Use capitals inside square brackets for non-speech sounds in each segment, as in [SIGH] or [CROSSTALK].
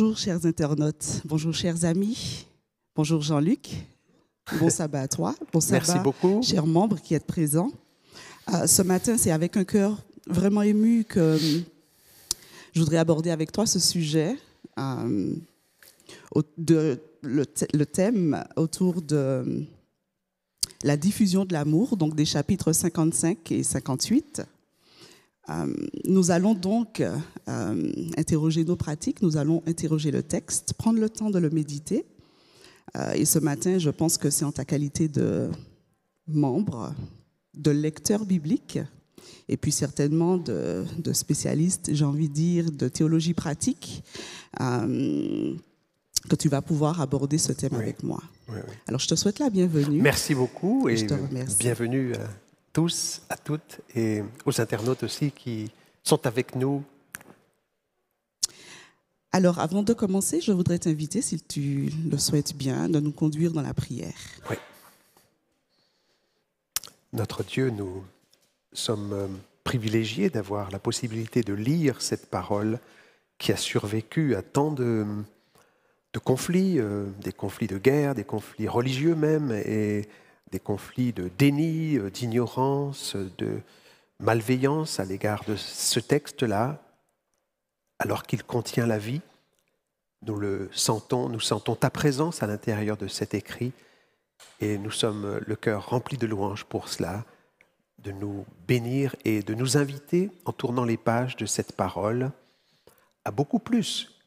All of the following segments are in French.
Bonjour chers internautes, bonjour chers amis, bonjour Jean-Luc, bon sabbat à toi, bon sabbat Merci beaucoup. chers membres qui êtes présents. Euh, ce matin, c'est avec un cœur vraiment ému que euh, je voudrais aborder avec toi ce sujet, euh, de, le, th- le thème autour de la diffusion de l'amour, donc des chapitres 55 et 58. Euh, nous allons donc euh, interroger nos pratiques, nous allons interroger le texte, prendre le temps de le méditer. Euh, et ce matin, je pense que c'est en ta qualité de membre, de lecteur biblique, et puis certainement de, de spécialiste, j'ai envie de dire, de théologie pratique, euh, que tu vas pouvoir aborder ce thème Oui. avec moi. Oui, oui. Alors, je te souhaite la bienvenue. Merci beaucoup et Je te remercie. bienvenue à tous, à toutes et aux internautes aussi qui sont avec nous. Alors, avant de commencer, je voudrais t'inviter, si tu le souhaites bien, de nous conduire dans la prière. Notre Dieu, nous sommes euh, privilégiés d'avoir la possibilité de lire cette parole qui a survécu à tant de, de conflits, euh, des conflits de guerre, des conflits religieux même, et des conflits de déni, euh, d'ignorance, de malveillance à l'égard de ce texte-là, alors qu'il contient la vie. Nous le sentons, nous sentons ta présence à l'intérieur de cet écrit et nous sommes le cœur rempli de louanges pour cela, de nous bénir et de nous inviter, en tournant les pages de cette parole, à beaucoup plus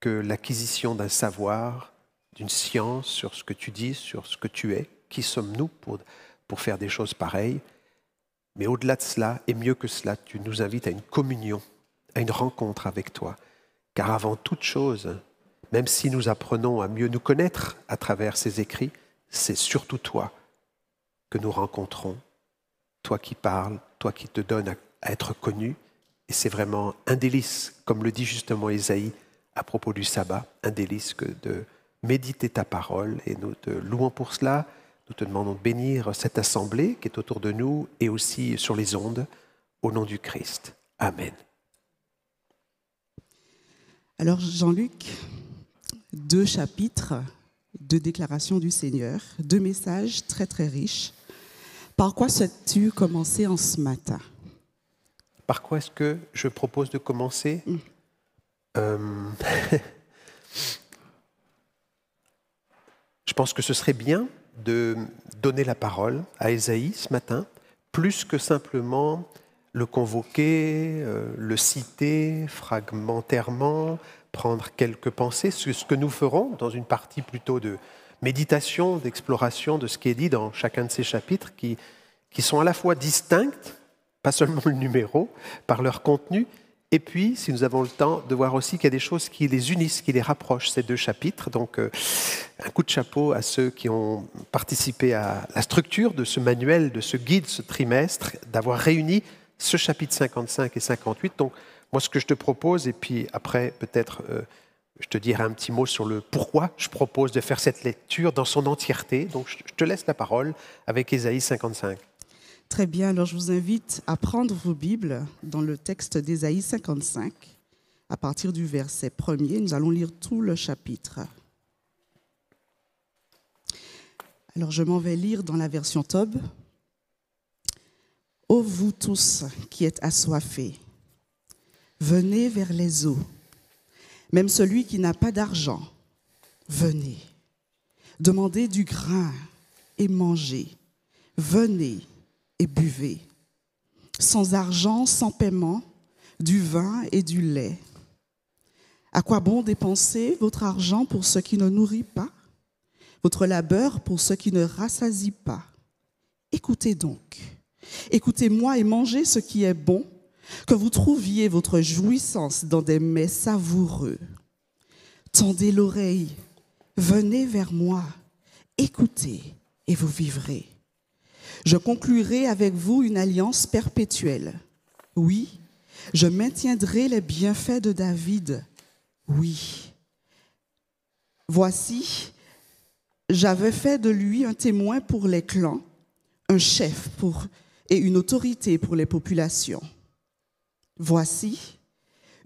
que l'acquisition d'un savoir, d'une science sur ce que tu dis, sur ce que tu es. Qui sommes-nous pour, pour faire des choses pareilles? Mais au-delà de cela, et mieux que cela, tu nous invites à une communion, à une rencontre avec toi. Car avant toute chose, même si nous apprenons à mieux nous connaître à travers ces écrits, c'est surtout toi que nous rencontrons, toi qui parles, toi qui te donnes à, être connu. Et c'est vraiment un délice, comme le dit justement Isaïe à propos du sabbat, un délice que de méditer ta parole. Et nous te louons pour cela. Nous te demandons de bénir cette assemblée qui est autour de nous et aussi sur les ondes, au nom du Christ. Amen. Alors, Jean-Luc, deux chapitres de déclaration du Seigneur, deux messages très très riches. Par quoi souhaites-tu commencer en ce matin? Par quoi est-ce que je propose de commencer? Euh, [LAUGHS] Je pense que ce serait bien de donner la parole à Ésaïe ce matin, plus que simplement le convoquer, euh, le citer fragmentairement, prendre quelques pensées, ce ce que nous ferons dans une partie plutôt de méditation, d'exploration de ce qui est dit dans chacun de ces chapitres, qui, qui sont à la fois distincts, pas seulement le numéro, par leur contenu, et puis, si nous avons le temps, de voir aussi qu'il y a des choses qui les unissent, qui les rapprochent, ces deux chapitres. Donc, euh, un coup de chapeau à ceux qui ont participé à la structure de ce manuel, de ce guide, ce trimestre, d'avoir réuni ce chapitre 55 et 58. Donc, moi, ce que je te propose, et puis après, peut-être, euh, je te dirai un petit mot sur le pourquoi je propose de faire cette lecture dans son entièreté. Donc, je te laisse la parole avec Ésaïe 55. Très bien, alors je vous invite à prendre vos Bibles dans le texte d'Ésaïe 55, à partir du verset 1er. Nous allons lire tout le chapitre. Alors je m'en vais lire dans la version Tob. Ô vous tous qui êtes assoiffés, venez vers les eaux. Même celui qui n'a pas d'argent, venez. Demandez du grain et mangez. Venez et buvez. Sans argent, sans paiement, du vin et du lait. À quoi bon dépenser votre argent pour ce qui ne nourrit pas, votre labeur pour ce qui ne rassasie pas Écoutez donc, écoutez-moi et mangez ce qui est bon, que vous trouviez votre jouissance dans des mets savoureux. Tendez l'oreille, venez vers moi, écoutez et vous vivrez. Je conclurai avec vous une alliance perpétuelle. Oui, je maintiendrai les bienfaits de David. Oui. Voici, j'avais fait de lui un témoin pour les clans, un chef pour, et une autorité pour les populations. Voici,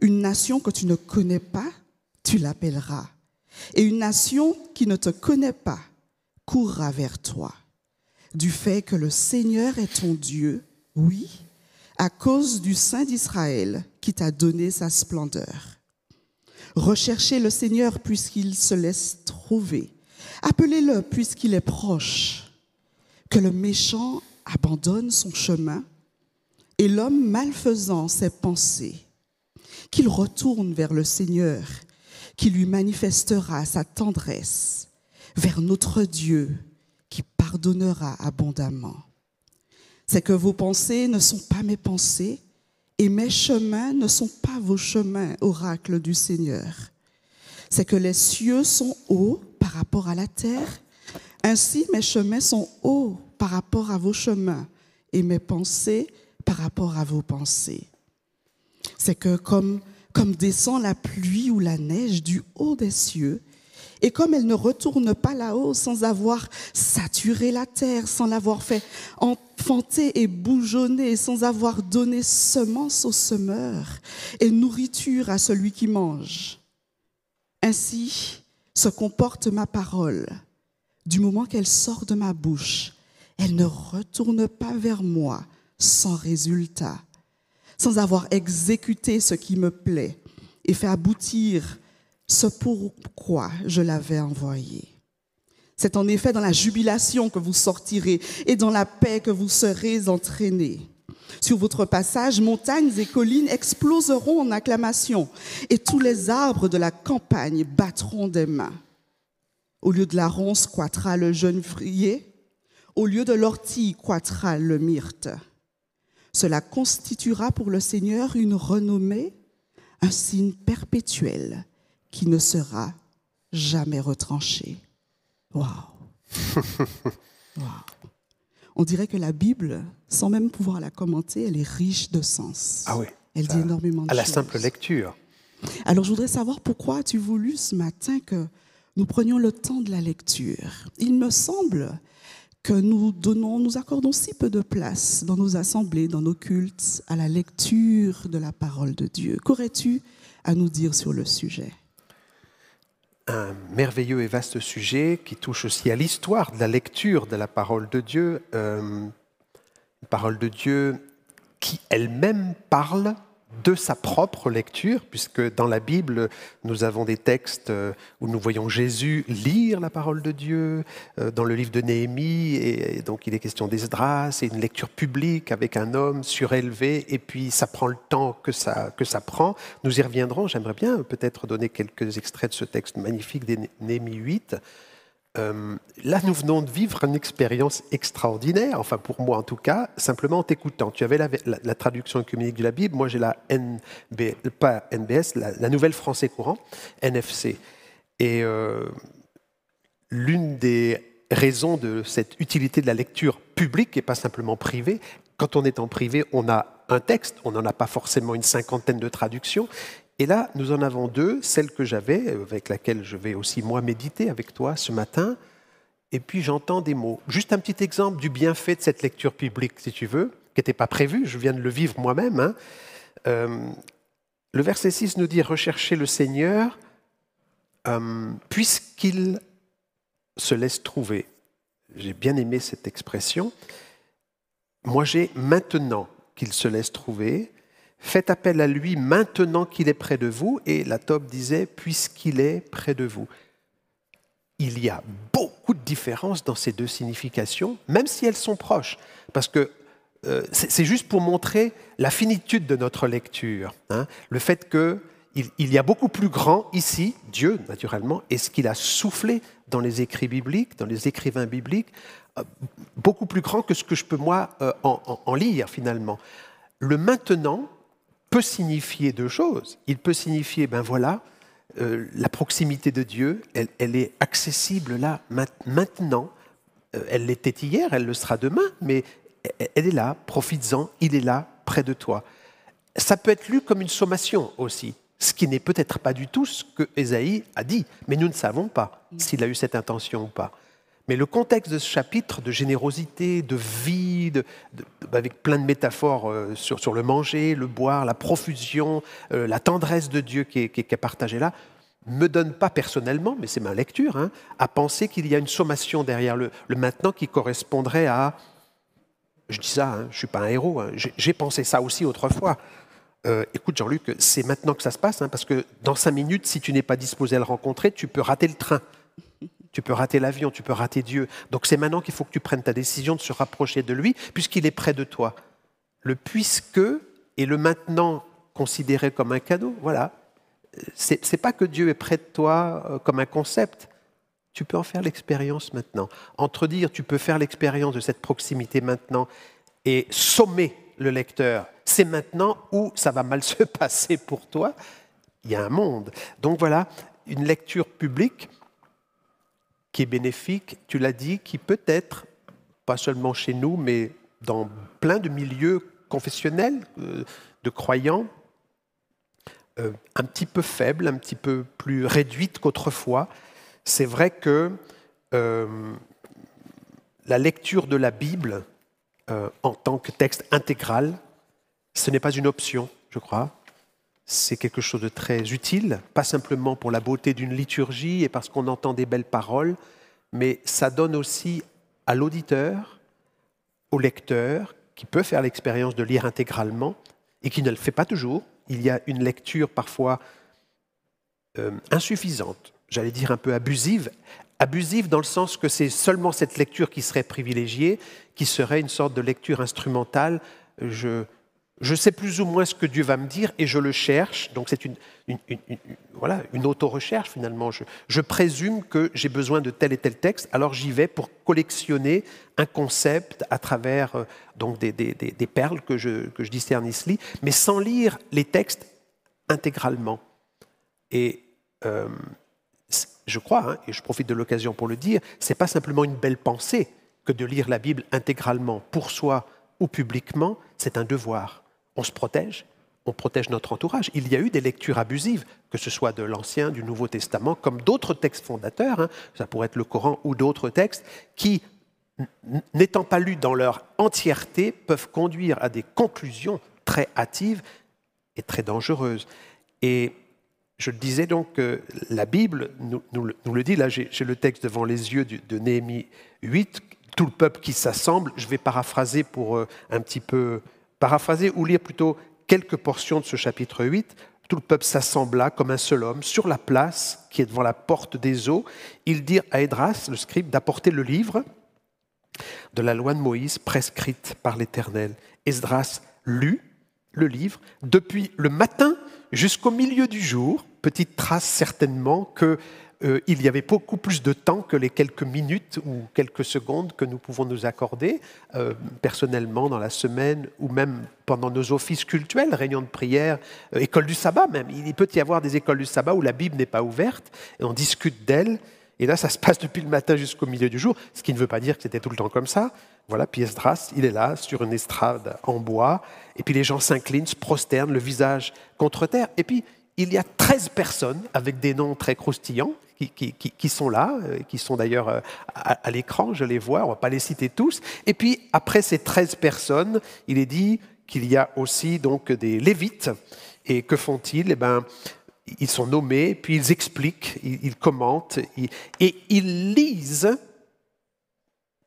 une nation que tu ne connais pas tu l'appelleras. Et une nation qui ne te connaît pas courra vers toi. Du fait que le Seigneur est ton Dieu, oui, à cause du Saint d'Israël qui t'a donné sa splendeur. Recherchez le Seigneur puisqu'il se laisse trouver. Appelez-le puisqu'il est proche. Que le méchant abandonne son chemin et l'homme malfaisant ses pensées. Qu'il retourne vers le Seigneur qui lui manifestera sa tendresse, vers notre Dieu pardonnera abondamment. C'est que vos pensées ne sont pas mes pensées et mes chemins ne sont pas vos chemins, oracle du Seigneur. C'est que les cieux sont hauts par rapport à la terre, ainsi mes chemins sont hauts par rapport à vos chemins et mes pensées par rapport à vos pensées. C'est que comme, comme descend la pluie ou la neige du haut des cieux, et comme elle ne retourne pas là-haut sans avoir saturé la terre, sans l'avoir fait enfanter et bougeonner, sans avoir donné semence au semeur et nourriture à celui qui mange. Ainsi se comporte ma parole. Du moment qu'elle sort de ma bouche, elle ne retourne pas vers moi sans résultat, sans avoir exécuté ce qui me plaît et fait aboutir ce pourquoi je l'avais envoyé. C'est en effet dans la jubilation que vous sortirez et dans la paix que vous serez entraînés. Sur votre passage, montagnes et collines exploseront en acclamation et tous les arbres de la campagne battront des mains. Au lieu de la ronce croîtra le jeune frier, au lieu de l'ortie croîtra le myrte. Cela constituera pour le Seigneur une renommée, un signe perpétuel qui ne sera jamais retranché. Waouh! [LAUGHS] Wow. On dirait que la Bible, sans même pouvoir la commenter, elle est riche de sens. Ah oui. Elle dit énormément de À la choses. simple lecture. Alors, je voudrais savoir pourquoi as-tu voulu ce matin que nous prenions le temps de la lecture. Il me semble que nous donnons, nous accordons si peu de place dans nos assemblées, dans nos cultes, à la lecture de la parole de Dieu. Qu'aurais-tu à nous dire sur le sujet? Un merveilleux et vaste sujet qui touche aussi à l'histoire de la lecture de la parole de Dieu, euh, une parole de Dieu qui elle-même parle de sa propre lecture, puisque dans la Bible, nous avons des textes euh, où nous voyons Jésus lire la parole de Dieu, euh, dans le livre de Néhémie, et donc il est question d'Esdras, c'est une lecture publique avec un homme surélevé, et puis ça prend le temps que ça, que ça prend. Nous y reviendrons, j'aimerais bien peut-être donner quelques extraits de ce texte magnifique des Néhémie 8. Euh, là, nous venons de vivre une expérience extraordinaire, enfin pour moi en tout cas, simplement en t'écoutant. Tu avais la, traduction œcuménique de la Bible, moi j'ai la pas NBS, la, la, Nouvelle Français Courant, NFC. Et euh, l'une des raisons de cette utilité de la lecture publique et pas simplement privée, quand on est en privé, on a un texte, on n'en a pas forcément une cinquantaine de traductions, et là, nous en avons deux, celle que j'avais, avec laquelle je vais aussi moi méditer avec toi ce matin, et puis j'entends des mots. Juste un petit exemple du bienfait de cette lecture publique, si tu veux, qui n'était pas prévu, je viens de le vivre moi-même. Hein. Euh, le verset 6 nous dit Recherchez le Seigneur, euh, puisqu'il se laisse trouver. J'ai bien aimé cette expression. Moi, j'ai maintenant qu'il se laisse trouver. Faites appel à lui maintenant qu'il est près de vous. Et la Tobe disait, puisqu'il est près de vous. Il y a beaucoup de différences dans ces deux significations, même si elles sont proches. Parce que euh, c'est juste pour montrer la finitude de notre lecture. Hein. Le fait qu'il il y a beaucoup plus grand ici, Dieu naturellement, et ce qu'il a soufflé dans les écrits bibliques, dans les écrivains bibliques, euh, beaucoup plus grand que ce que je peux moi euh, en, en lire finalement. Le maintenant, peut signifier deux choses. Il peut signifier, ben voilà, euh, la proximité de Dieu, elle, elle est accessible là, maintenant. Euh, elle l'était hier, elle le sera demain, mais elle est là, profites-en, il est là, près de toi. Ça peut être lu comme une sommation aussi, ce qui n'est peut-être pas du tout ce que Ésaïe a dit, mais nous ne savons pas s'il a eu cette intention ou pas. Mais le contexte de ce chapitre de générosité, de vie, avec plein de métaphores euh, sur, le manger, le boire, la profusion, euh, la tendresse de Dieu qui est, partagée là, me donne pas personnellement, mais c'est ma lecture, hein, à penser qu'il y a une sommation derrière le, maintenant qui correspondrait à... Je dis ça, hein, je ne suis pas un héros, hein, j'ai pensé ça aussi autrefois. Euh, écoute Jean-Luc, c'est maintenant que ça se passe, parce que dans cinq minutes, si tu n'es pas disposé à le rencontrer, tu peux rater le train, tu peux rater l'avion, tu peux rater Dieu. Donc c'est maintenant qu'il faut que tu prennes ta décision de se rapprocher de lui, puisqu'il est près de toi. Le puisque et le maintenant considéré comme un cadeau, voilà, c'est n'est pas que Dieu est près de toi euh, comme un concept. Tu peux en faire l'expérience maintenant. Entre dire tu peux faire l'expérience de cette proximité maintenant et sommer le lecteur, c'est maintenant où ça va mal se [LAUGHS] passer pour toi. Il y a un monde. Donc voilà, une lecture publique qui est bénéfique, tu l'as dit, qui peut être, pas seulement chez nous, mais dans plein de milieux confessionnels, euh, de croyants, euh, un petit peu faible, un petit peu plus réduite qu'autrefois. C'est vrai que euh, la lecture de la Bible en tant que texte intégral, ce n'est pas une option, je crois. C'est quelque chose de très utile, pas simplement pour la beauté d'une liturgie et parce qu'on entend des belles paroles, mais ça donne aussi à l'auditeur, au lecteur, qui peut faire l'expérience de lire intégralement et qui ne le fait pas toujours, il y a une lecture parfois euh, insuffisante, j'allais dire un peu abusive, abusive dans le sens que c'est seulement cette lecture qui serait privilégiée, qui serait une sorte de lecture instrumentale. Je, je sais plus ou moins ce que Dieu va me dire et je le cherche. Donc c'est une, voilà, une auto-recherche finalement. Je, présume que j'ai besoin de tel et tel texte, alors j'y vais pour collectionner un concept à travers euh, donc des, perles que je, que je discerne ici, mais sans lire les textes intégralement. Et euh, je crois, hein, et je profite de l'occasion pour le dire, c'est pas simplement une belle pensée que de lire la Bible intégralement pour soi ou publiquement, c'est un devoir on se protège, on protège notre entourage. Il y a eu des lectures abusives, que ce soit de l'Ancien, du Nouveau Testament, comme d'autres textes fondateurs, hein. ça pourrait être le Coran ou d'autres textes, qui, n'étant pas lus dans leur entièreté, peuvent conduire à des conclusions très hâtives et très dangereuses. Et je disais donc que la Bible nous, le dit, là j'ai le texte devant les yeux de Néhémie 8, tout le peuple qui s'assemble, je vais paraphraser pour euh, un petit peu Paraphraser ou lire plutôt quelques portions de ce chapitre 8, tout le peuple s'assembla comme un seul homme sur la place qui est devant la porte des eaux. Ils dirent à Edras, le scribe, d'apporter le livre de la loi de Moïse prescrite par l'Éternel. Esdras lut le livre depuis le matin jusqu'au milieu du jour, petite trace certainement que euh, il y avait beaucoup plus de temps que les quelques minutes ou quelques secondes que nous pouvons nous accorder euh, personnellement dans la semaine ou même pendant nos offices cultuels, réunions de prière, euh, école du sabbat même. Il peut y avoir des écoles du sabbat où la Bible n'est pas ouverte et on discute d'elle. Et là, ça se passe depuis le matin jusqu'au milieu du jour, ce qui ne veut pas dire que c'était tout le temps comme ça. Voilà, pièce Dras, il est là, sur une estrade en bois, et puis les gens s'inclinent, se prosternent, le visage contre terre. Et puis, il y a 13 personnes avec des noms très croustillants qui, sont là, euh, qui sont d'ailleurs euh, à, l'écran, je les vois, on ne va pas les citer tous. Et puis, après ces 13 personnes, il est dit qu'il y a aussi donc des lévites. Et que font-ils? Eh ben, ils sont nommés, puis ils expliquent, ils, commentent, et ils lisent,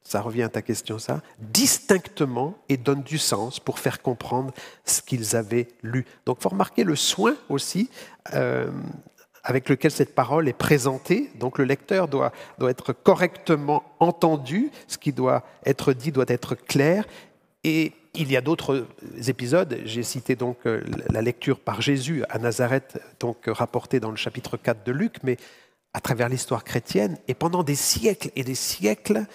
ça revient à ta question ça, distinctement et donnent du sens pour faire comprendre ce qu'ils avaient lu. Donc il faut remarquer le soin aussi euh, avec lequel cette parole est présentée. Donc le lecteur doit, doit être correctement entendu, ce qui doit être dit doit être clair. Et il y a d'autres épisodes. J'ai cité donc euh, la lecture par Jésus à Nazareth, donc rapportée dans le chapitre 4 de Luc, mais à travers l'histoire chrétienne. Et pendant des siècles et des siècles,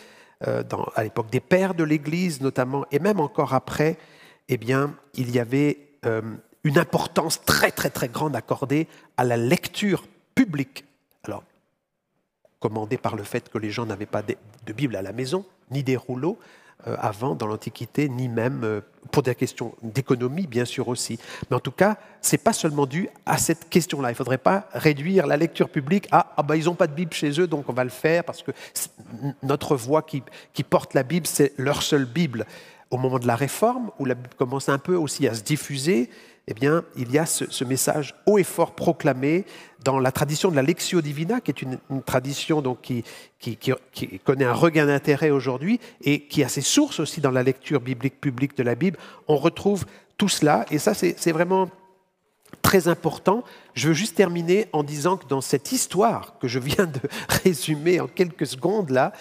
euh, à l'époque des pères de l'Église notamment, et même encore après, eh bien, il y avait euh, une importance très très très grande accordée à la lecture publique. Alors, commandée par le fait que les gens n'avaient pas de Bible à la maison, ni des rouleaux euh, avant dans l'Antiquité, ni même euh, pour des questions d'économie, bien sûr aussi. Mais en tout cas, c'est pas seulement dû à cette question-là. Il ne faudrait pas réduire la lecture publique à ah bah, ils n'ont pas de Bible chez eux, donc on va le faire parce que notre voix qui, qui porte la Bible, c'est leur seule Bible. Au moment de la Réforme, où la Bible commence un peu aussi à se diffuser, eh bien, il y a ce, message haut et fort proclamé dans la tradition de la Lectio Divina, qui est une, tradition donc, qui, connaît un regain d'intérêt aujourd'hui et qui a ses sources aussi dans la lecture biblique publique de la Bible. On retrouve tout cela, et ça, c'est vraiment très important. Je veux juste terminer en disant que dans cette histoire que je viens de [LAUGHS] résumer en quelques secondes là,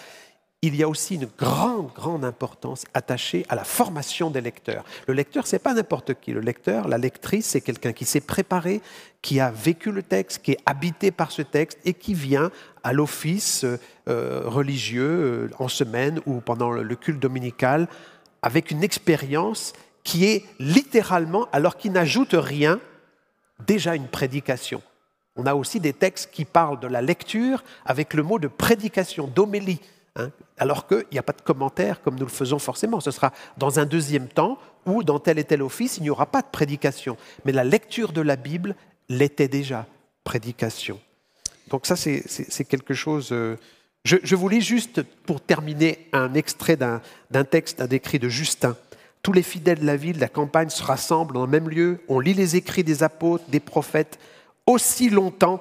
il y a aussi une grande, grande importance attachée à la formation des lecteurs. Le lecteur, c'est pas n'importe qui. Le lecteur, la lectrice, c'est quelqu'un qui s'est préparé, qui a vécu le texte, qui est habité par ce texte et qui vient à l'office euh, religieux euh, en semaine ou pendant le culte dominical avec une expérience qui est littéralement, alors qu'il n'ajoute rien, déjà une prédication. On a aussi des textes qui parlent de la lecture avec le mot de prédication, d'homélie, hein, alors qu'il n'y a pas de commentaire comme nous le faisons forcément. Ce sera dans un deuxième temps où dans tel et tel office, il n'y aura pas de prédication. Mais la lecture de la Bible l'était déjà, prédication. Donc ça, c'est quelque chose... Euh, je, je, vous lis juste, pour terminer, un extrait d'un texte, un écrit de Justin. Tous les fidèles de la ville, de la campagne se rassemblent dans le même lieu. On lit les écrits des apôtres, des prophètes, aussi longtemps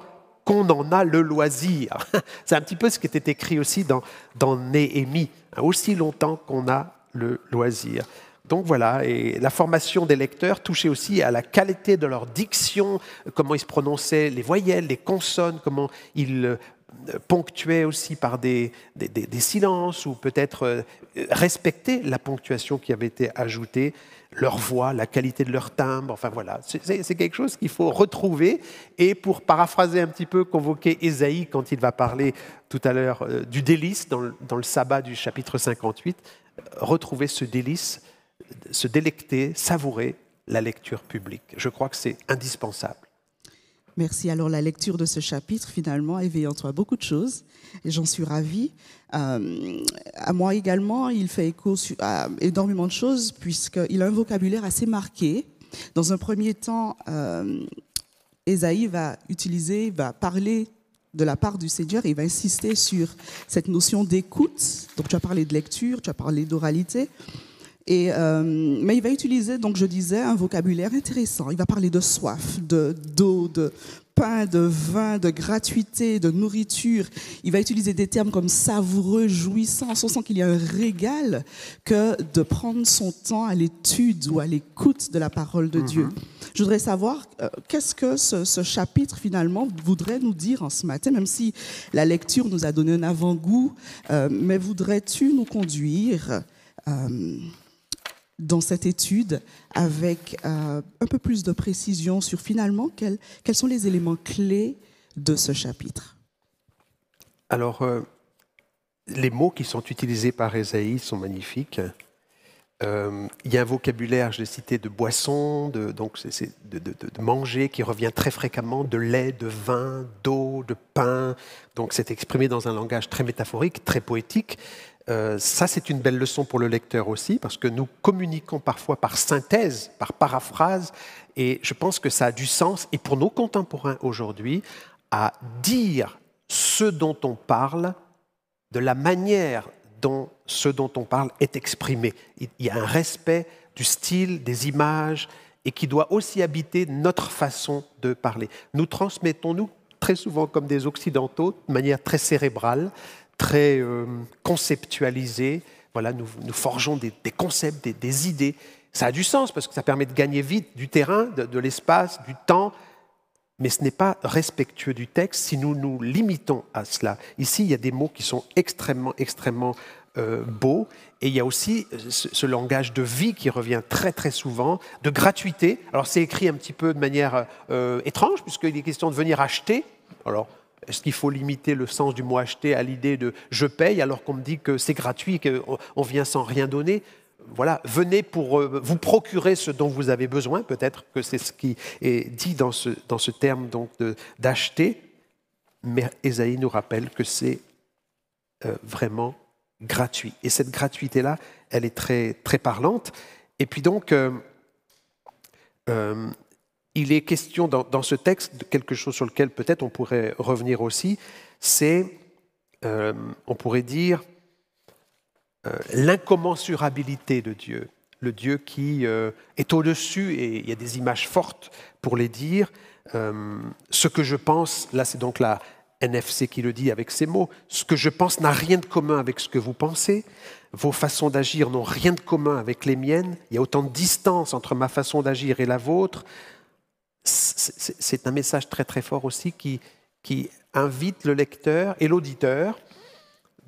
qu'on en a le loisir. [LAUGHS] C'est un petit peu ce qui était écrit aussi dans, dans Néhémie, hein, aussi longtemps qu'on a le loisir. Donc voilà, et la formation des lecteurs touchait aussi à la qualité de leur diction, comment ils se prononçaient, les voyelles, les consonnes, comment ils ponctués aussi par des, des, silences ou peut-être euh, respecter la ponctuation qui avait été ajoutée, leur voix, la qualité de leur timbre, enfin voilà, c'est quelque chose qu'il faut retrouver. Et pour paraphraser un petit peu, convoquer Ésaïe quand il va parler tout à l'heure euh, du délice dans le, dans le, sabbat du chapitre 58, retrouver ce délice, se délecter, savourer la lecture publique. Je crois que c'est indispensable. Merci. Alors la lecture de ce chapitre, finalement, éveille en toi beaucoup de choses, et j'en suis ravie. Euh, à moi également, il fait écho à énormément de choses, puisqu'il a un vocabulaire assez marqué. Dans un premier temps, euh, Esaïe va utiliser, va parler de la part du Seigneur, il va insister sur cette notion d'écoute. Donc tu as parlé de lecture, tu as parlé d'oralité. Euh, mais il va utiliser, donc je disais, un vocabulaire intéressant. Il va parler de soif, de d'eau, de pain, de vin, de gratuité, de nourriture. Il va utiliser des termes comme savoureux, jouissance. On sent qu'il y a un régal que de prendre son temps à l'étude ou à l'écoute de la parole de Dieu. Mhm. Je voudrais savoir euh, qu'est-ce que ce, chapitre finalement voudrait nous dire en ce matin, même si la lecture nous a donné un avant-goût, euh, mais voudrais-tu nous conduire dans cette étude avec euh, un peu plus de précision sur finalement quels, sont les éléments clés de ce chapitre. Alors, euh, les mots qui sont utilisés par Esaïe sont magnifiques. Euh, il y a un vocabulaire, je l'ai cité, de boisson, donc de, manger qui revient très fréquemment, de lait, de vin, d'eau, de pain. Donc c'est exprimé dans un langage très métaphorique, très poétique. Euh, ça, c'est une belle leçon pour le lecteur aussi, parce que nous communiquons parfois par synthèse, par paraphrase, et je pense que ça a du sens, et pour nos contemporains aujourd'hui, à dire ce dont on parle de la manière dont ce dont on parle est exprimé. Il y a un respect du style, des images, et qui doit aussi habiter notre façon de parler. Nous transmettons, nous, très souvent comme des Occidentaux, de manière très cérébrale, très euh, conceptualisé. Voilà, nous, forgeons des, concepts, des, idées. Ça a du sens parce que ça permet de gagner vite du terrain, de, l'espace, du temps, mais ce n'est pas respectueux du texte si nous nous limitons à cela. Ici, il y a des mots qui sont extrêmement, extrêmement euh, beaux, et il y a aussi euh, ce, langage de vie qui revient très très souvent, de gratuité. Alors c'est écrit un petit peu de manière étrange puisqu'il est question de venir acheter. Alors est-ce qu'il faut limiter le sens du mot acheter à l'idée de je paye alors qu'on me dit que c'est gratuit, qu'on vient sans rien donner? Voilà, venez pour euh, vous procurer ce dont vous avez besoin. Peut-être que c'est ce qui est dit dans ce, dans ce terme donc d'acheter. Mais Esaïe nous rappelle que c'est euh, vraiment gratuit. Et cette gratuité-là, elle est très, très parlante. Et puis donc, euh, il est question dans, ce texte de quelque chose sur lequel peut-être on pourrait revenir aussi, c'est, euh, on pourrait dire, euh, l'incommensurabilité de Dieu. le Dieu qui euh, est au-dessus, et il y a des images fortes pour les dire. Ce que je pense, là c'est donc la NFC qui le dit avec ces mots, ce que je pense n'a rien de commun avec ce que vous pensez, vos façons d'agir n'ont rien de commun avec les miennes, il y a autant de distance entre ma façon d'agir et la vôtre. C'est un message très très fort aussi qui, invite le lecteur et l'auditeur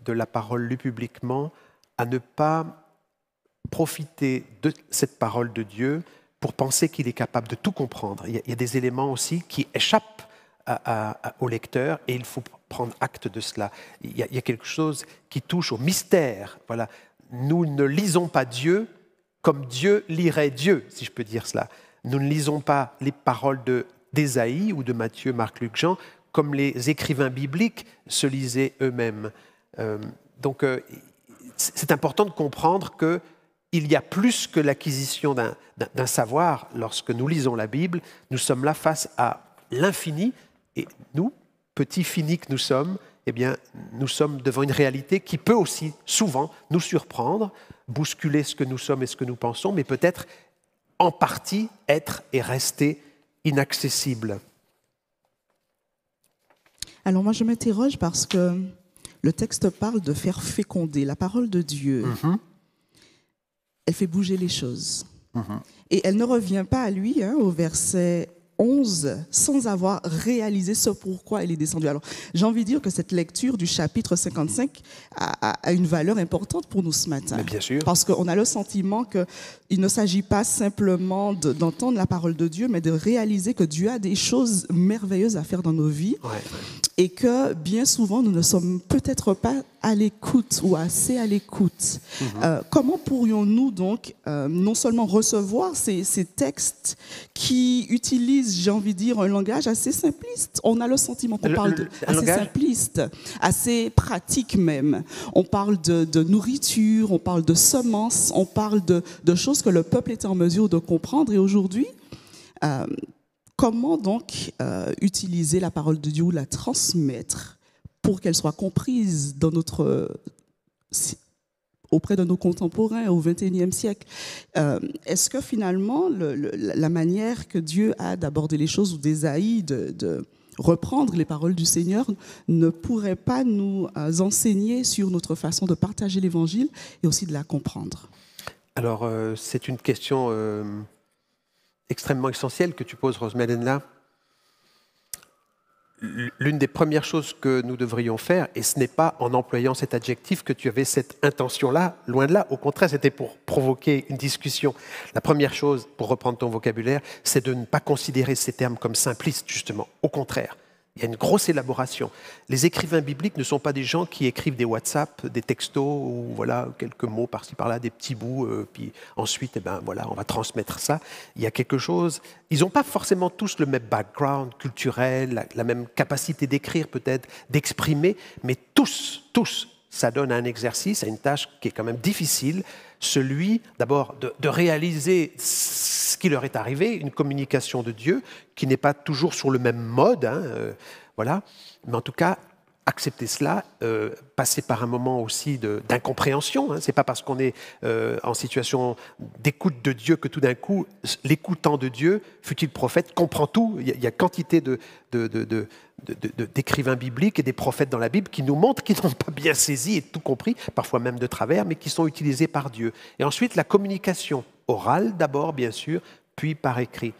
de la parole lue publiquement à ne pas profiter de cette parole de Dieu pour penser qu'il est capable de tout comprendre. Il y a, des éléments aussi qui échappent au lecteur et il faut prendre acte de cela. Il y, a, il y, a, quelque chose qui touche au mystère. Voilà. Nous ne lisons pas Dieu comme Dieu lirait Dieu, si je peux dire cela. Nous ne lisons pas les paroles de d'Ésaïe ou de Matthieu, Marc, Luc, Jean comme les écrivains bibliques se lisaient eux-mêmes. Euh, donc, euh, c'est important de comprendre qu'il y a plus que l'acquisition d'un savoir. Lorsque nous lisons la Bible, nous sommes là face à l'infini, et nous, petits finis que nous sommes, eh bien, nous sommes devant une réalité qui peut aussi souvent nous surprendre, bousculer ce que nous sommes et ce que nous pensons, mais peut-être en partie être et rester inaccessible. Alors moi, je m'interroge parce que le texte parle de faire féconder la parole de Dieu. Mhm. Elle fait bouger les choses. Mhm. Et elle ne revient pas à lui hein, au verset 11 sans avoir réalisé ce pourquoi elle est descendue. Alors, j'ai envie de dire que cette lecture du chapitre 55 a, une valeur importante pour nous ce matin. bien sûr. Parce qu'on a le sentiment qu'il ne s'agit pas simplement d'entendre la parole de Dieu, mais de réaliser que Dieu a des choses merveilleuses à faire dans nos vies. Et que bien souvent, nous ne sommes peut-être pas à l'écoute ou assez à l'écoute. Mhm. Euh, comment pourrions-nous donc euh, non seulement recevoir ces, ces textes qui utilisent, j'ai envie de dire, un langage assez simpliste? On a le sentiment qu'on parle de assez simpliste, assez pratique même. On parle de, de, nourriture, on parle de semences, on parle de, de, choses que le peuple est en mesure de comprendre. Et aujourd'hui, euh, comment donc utiliser la parole de Dieu ou la transmettre pour qu'elle soit comprise notre, auprès de nos contemporains au XXIe siècle. Euh, est-ce que finalement, la manière que Dieu a d'aborder les choses ou d'Ésaïe, de, de, reprendre les paroles du Seigneur, ne pourrait pas nous euh, enseigner sur notre façon de partager l'Évangile et aussi de la comprendre? Alors, euh, c'est une question extrêmement essentielle que tu poses, Rosemélène, là l'une des premières choses que nous devrions faire, et ce n'est pas en employant cet adjectif que tu avais cette intention-là, loin de là, au contraire, c'était pour provoquer une discussion. La première chose, pour reprendre ton vocabulaire, c'est de ne pas considérer ces termes comme simplistes, justement. Au contraire, il y a une grosse élaboration. Les écrivains bibliques ne sont pas des gens qui écrivent des WhatsApp, des textos ou voilà quelques mots par-ci par-là, des petits bouts, euh, puis ensuite, eh ben voilà, on va transmettre ça. Il y a quelque chose. Ils n'ont pas forcément tous le même background culturel, la, même capacité d'écrire peut-être, d'exprimer, mais tous, tous, ça donne un exercice, à une tâche qui est quand même difficile, celui d'abord de, réaliser ce qui leur est arrivé, une communication de Dieu qui n'est pas toujours sur le même mode, hein, euh, voilà, mais en tout cas accepter cela, euh, passer par un moment aussi d'incompréhension. Hein. Ce n'est pas parce qu'on est euh, en situation d'écoute de Dieu que tout d'un coup, l'écoutant de Dieu, fut-il prophète, comprend tout. Il y a, quantité de, d'écrivains bibliques et des prophètes dans la Bible qui nous montrent qu'ils n'ont pas bien saisi et tout compris, parfois même de travers, mais qui sont utilisés par Dieu. Et ensuite, la communication orale d'abord, bien sûr, puis par écrit.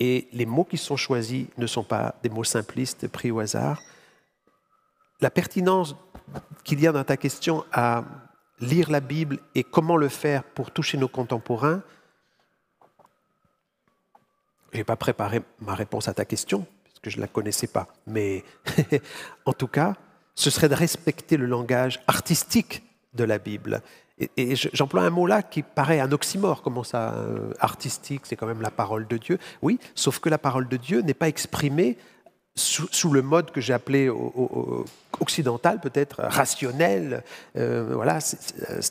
Et les mots qui sont choisis ne sont pas des mots simplistes pris au hasard. La pertinence qu'il y a dans ta question à lire la Bible et comment le faire pour toucher nos contemporains, je n'ai pas préparé ma réponse à ta question, parce que je ne la connaissais pas. Mais [LAUGHS] en tout cas, ce serait de respecter le langage artistique de la Bible et, j'emploie un mot là qui paraît un oxymore, comment ça, euh, artistique, c'est quand même la parole de Dieu. Oui, sauf que la parole de Dieu n'est pas exprimée sous, le mode que j'ai appelé occidental, peut-être rationnel. Euh, voilà,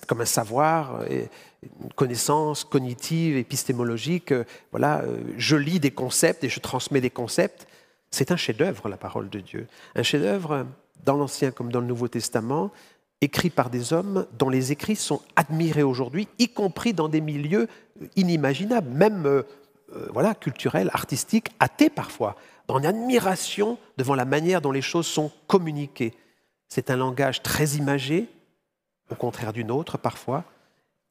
comme un savoir, une connaissance cognitive, épistémologique. Euh, voilà, je lis des concepts et je transmets des concepts. C'est un chef-d'œuvre, la parole de Dieu. Un chef-d'œuvre dans l'Ancien comme dans le Nouveau Testament, écrits par des hommes dont les écrits sont admirés aujourd'hui, y compris dans des milieux inimaginables, même euh, euh, voilà, culturels, artistiques, athées parfois, une admiration devant la manière dont les choses sont communiquées. C'est un langage très imagé, au contraire d'une autre parfois,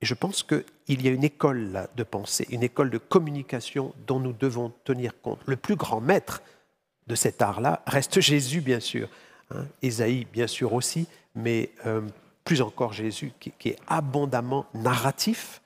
et je pense qu'il y a une école de pensée, une école de communication dont nous devons tenir compte. Le plus grand maître de cet art-là reste [LAUGHS] Jésus, bien sûr. Hein, bien sûr aussi, mais euh, plus encore Jésus, qui, est abondamment narratif.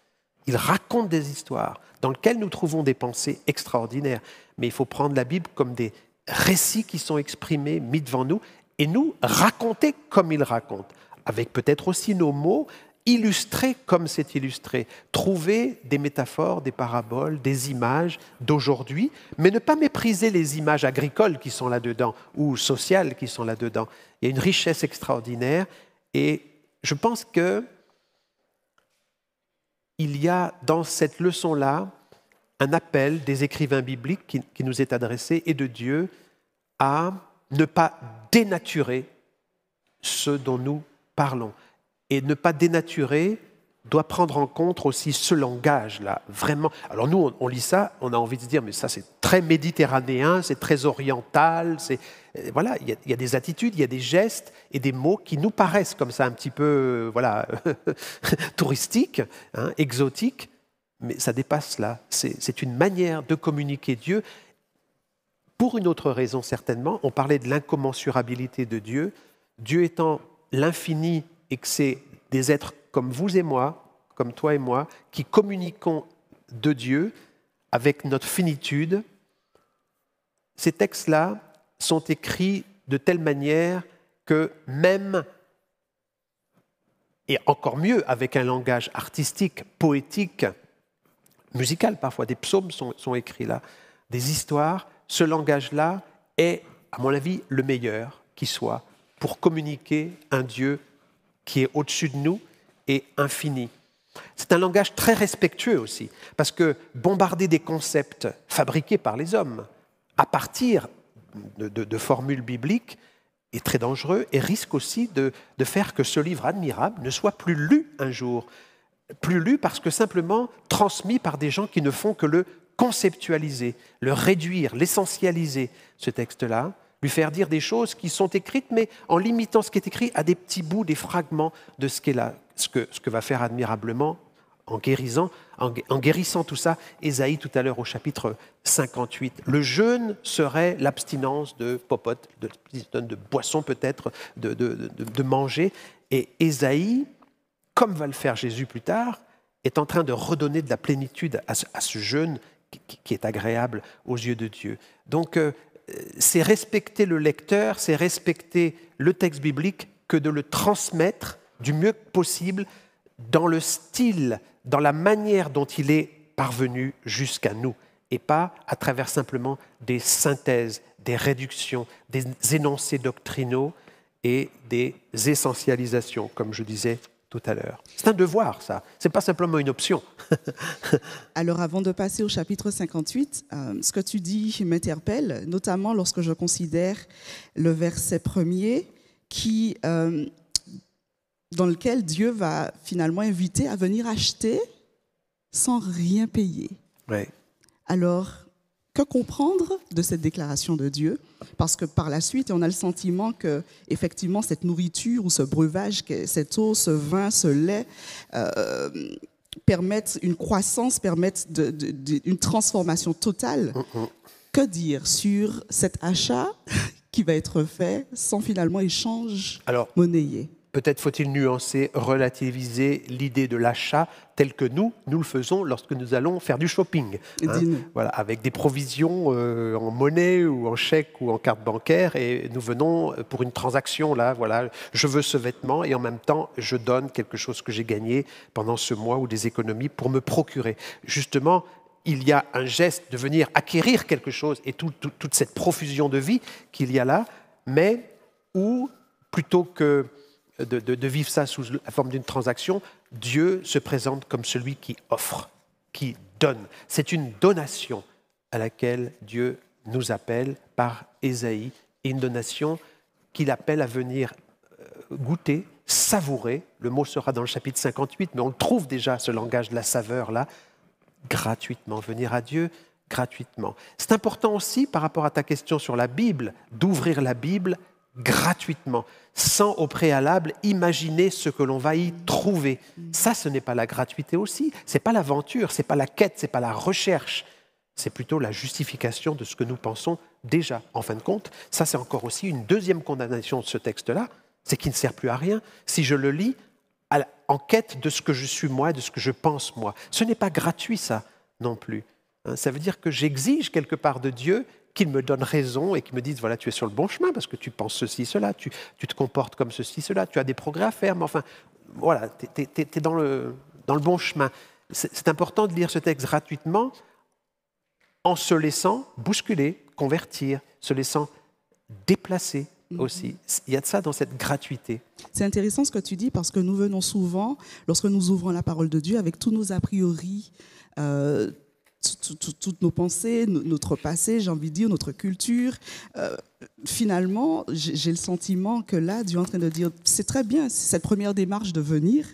Il raconte des histoires dans lesquelles nous trouvons des pensées extraordinaires. Mais il faut prendre la Bible comme des récits qui sont exprimés, mis devant nous, et nous raconter comme il raconte, avec peut-être aussi nos mots, illustrer comme c'est illustré, trouver des métaphores, des paraboles, des images d'aujourd'hui, mais ne pas mépriser les images agricoles qui sont là-dedans ou sociales qui sont là-dedans. Il y a une richesse extraordinaire et je pense que il y a dans cette leçon-là un appel des écrivains bibliques qui, qui nous est adressé et de Dieu à ne pas dénaturer ce dont nous parlons et ne pas dénaturer doit prendre en compte aussi ce langage-là, vraiment. Alors nous, on, lit ça, on a envie de se dire, mais ça c'est très méditerranéen, c'est très oriental, c'est euh, voilà, il y, a, des attitudes, il y a des gestes et des mots qui nous paraissent comme ça un petit peu, euh, voilà, [LAUGHS] touristiques, hein, exotiques, mais ça dépasse là. C'est une manière de communiquer Dieu. Pour une autre raison certainement, on parlait de l'incommensurabilité de Dieu. Dieu étant l'infini et que c'est des êtres comme vous et moi, comme toi et moi, qui communiquons de Dieu avec notre finitude, ces textes-là sont écrits de telle manière que même, et encore mieux avec un langage artistique, poétique, musical parfois, des psaumes sont, écrits là, des histoires, ce langage-là est, à mon avis, le meilleur qui soit pour communiquer un Dieu qui est au-dessus de nous et infini. C'est un langage très respectueux aussi, parce que bombarder des concepts fabriqués par les hommes à partir de, formules bibliques est très dangereux et risque aussi de, de, faire que ce livre admirable ne soit plus lu un jour. Plus lu parce que simplement transmis par des gens qui ne font que le conceptualiser, le réduire, l'essentialiser, ce texte-là, lui faire dire des choses qui sont écrites, mais en limitant ce qui est écrit à des petits bouts, des fragments de ce, qu'est ce, que, ce que va faire admirablement en guérissant, en, guérissant tout ça, Ésaïe tout à l'heure au chapitre 58. Le jeûne serait l'abstinence de popote, de, boisson peut-être, de, manger. Et Ésaïe, comme va le faire Jésus plus tard, est en train de redonner de la plénitude à ce, jeûne qui, qui, est agréable aux yeux de Dieu. Donc euh, c'est respecter le lecteur, c'est respecter le texte biblique que de le transmettre du mieux possible dans le style, dans la manière dont il est parvenu jusqu'à nous, et pas à travers simplement des synthèses, des réductions, des énoncés doctrinaux et des essentialisations, comme je disais tout à l'heure. C'est un devoir, ça. Ce n'est pas simplement une option. [LAUGHS] Alors, avant de passer au chapitre 58, euh, ce que tu dis m'interpelle, notamment lorsque je considère le verset premier qui, euh, dans lequel Dieu va finalement inviter à venir acheter sans rien payer. Ouais. Alors, que comprendre de cette déclaration de Dieu? Parce que par la suite, on a le sentiment que effectivement cette nourriture ou ce breuvage, cette eau, ce vin, ce lait euh, permettent une croissance, permettent une transformation totale. Mm, mm. Que dire sur cet achat [LAUGHS] qui va être fait sans finalement échange Alors, monnayé Peut-être faut-il nuancer, relativiser l'idée de l'achat tel que nous, nous le faisons lorsque nous allons faire du shopping. Hein. voilà, avec des provisions euh, en monnaie ou en chèque ou en carte bancaire et nous venons pour une transaction là, voilà, je veux ce vêtement et en même temps je donne quelque chose que j'ai gagné pendant ce mois ou des économies pour me procurer. Justement, il y a un geste de venir acquérir quelque chose et toute cette profusion de vie qu'il y a là, mais où plutôt que de, vivre ça sous la forme d'une transaction, Dieu se présente comme celui qui offre, qui donne. C'est une donation à laquelle Dieu nous appelle par Ésaïe, une donation qu'il appelle à venir euh, goûter savourer, le mot sera dans le chapitre 58, mais on trouve déjà, ce langage de la saveur là, gratuitement, venir à Dieu gratuitement. C'est important aussi par rapport à ta question sur la Bible, d'ouvrir la Bible gratuitement, sans au préalable imaginer ce que l'on va y trouver. Ça, ce n'est pas la gratuité aussi, c'est pas l'aventure, c'est pas la quête, c'est pas la recherche, c'est plutôt la justification de ce que nous pensons déjà. En fin de compte, ça c'est encore aussi une deuxième condamnation de ce texte-là, c'est qu'il ne sert plus à rien si je le lis en quête de ce que je suis moi, de ce que je pense moi. Ce n'est pas gratuit ça non plus. Hein. Ça veut dire que j'exige quelque part de Dieu qu'il me donne raison et qu'il me dise, voilà, tu es sur le bon chemin parce que tu penses ceci, cela, tu, te comportes comme ceci, cela, tu as des progrès à faire, mais enfin, voilà, tu es, dans, le, dans le bon chemin. C'est important de lire ce texte gratuitement en se laissant bousculer, convertir, se laissant déplacer mhm. aussi. Il y a de ça dans cette gratuité. C'est intéressant ce que tu dis parce que nous venons souvent, lorsque nous ouvrons la parole de Dieu, avec tous nos a priori, euh, toutes nos pensées, notre passé, j'ai envie de dire, notre culture. Euh, finalement, j'ai le sentiment que là, Dieu est en train de dire, c'est très bien cette première démarche de venir,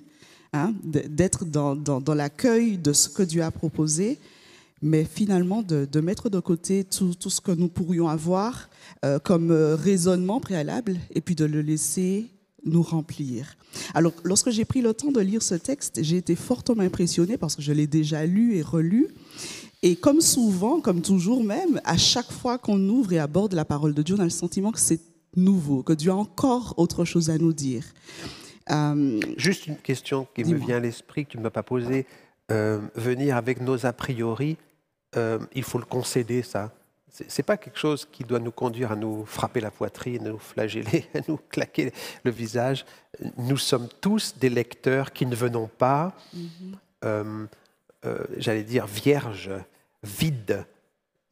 hein, d'être dans, l'accueil de ce que Dieu a proposé, mais finalement de, mettre de côté tout, tout, ce que nous pourrions avoir euh, comme euh, raisonnement préalable et puis de le laisser nous remplir. Alors, lorsque j'ai pris le temps de lire ce texte, j'ai été fortement impressionnée parce que je l'ai déjà lu et relu. Et comme souvent, comme toujours même, à chaque fois qu'on ouvre et aborde la parole de Dieu, on a le sentiment que c'est nouveau, que Dieu a encore autre chose à nous dire. Euh, Juste une question qui me vient à l'esprit, que tu ne m'as pas posée. Euh, venir avec nos a priori, euh, il faut le concéder, ça. Ce n'est pas quelque chose qui doit nous conduire à nous frapper la poitrine, à nous flageller, [LAUGHS] à nous claquer le visage. Nous sommes tous des lecteurs qui ne venons pas, mhm. j'allais dire, vierges vide.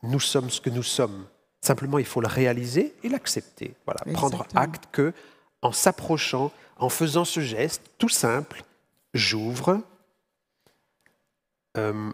Nous sommes ce que nous sommes. Simplement, il faut le réaliser et l'accepter. Voilà, prendre acte que, en s'approchant, en faisant ce geste tout simple, j'ouvre. Euh,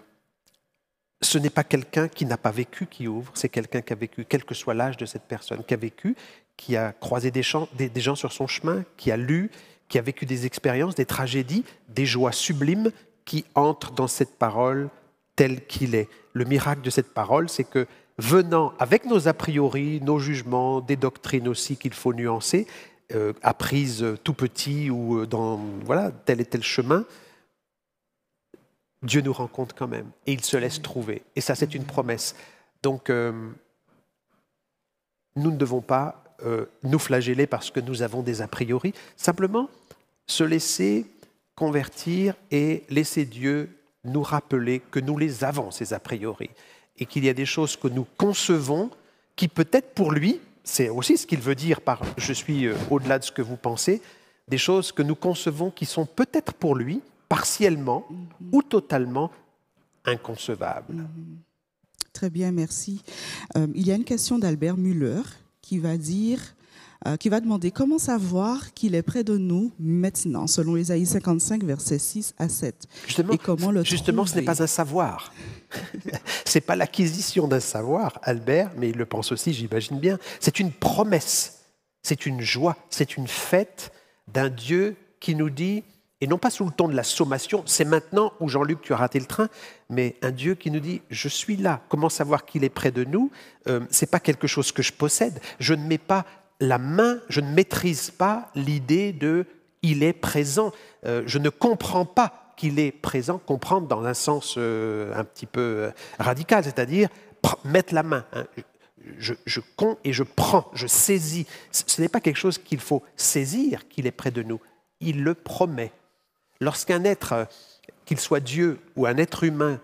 ce n'est pas quelqu'un qui n'a pas vécu qui ouvre, c'est quelqu'un qui a vécu, quel que soit l'âge de cette personne, qui a vécu, qui a croisé des, gens sur son chemin, qui a lu, qui a vécu des expériences, des tragédies, des joies sublimes qui entrent dans cette parole tel qu'il est. Le miracle de cette parole, c'est que venant avec nos a priori, nos jugements, des doctrines aussi qu'il faut nuancer, euh, apprises tout petit ou euh, dans voilà tel et tel chemin, Dieu nous rencontre quand même et il se laisse trouver. Et ça, c'est une promesse. Donc, euh, nous ne devons pas nous flageller parce que nous avons des a priori, simplement se laisser convertir et laisser Dieu nous rappeler que nous les avons, ces a priori, et qu'il y a des choses que nous concevons qui peut-être pour lui, c'est aussi ce qu'il veut dire par je suis euh, au-delà de ce que vous pensez, des choses que nous concevons qui sont peut-être pour lui, partiellement mm-hmm. ou totalement inconcevables. Mm-hmm. Très bien, merci. Euh, il y a une question d'Albert Müller qui va dire euh, qui va demander comment savoir qu'il est près de nous maintenant, selon Ésaïe 55, versets 6 à 7. Justement, et comment le justement ce n'est pas un savoir. [LAUGHS] ce n'est pas l'acquisition d'un savoir, Albert, mais il le pense aussi, j'imagine bien. C'est une promesse, c'est une joie, c'est une fête d'un Dieu qui nous dit, et non pas sous le ton de la sommation, c'est maintenant où Jean-Luc, tu as raté le train, mais un Dieu qui nous dit, je suis là. Comment savoir qu'il est près de nous euh, Ce n'est pas quelque chose que je possède. Je ne mets pas la main, je ne maîtrise pas l'idée de il est présent. Euh, je ne comprends pas qu'il est présent, comprendre dans un sens euh, un petit peu euh, radical, c'est-à-dire mettre la main. Hein. Je, je et je prends, je saisis. Ce n'est pas quelque chose qu'il faut saisir, qu'il est près de nous. Il le promet. Lorsqu'un être, qu'il soit Dieu ou un être humain,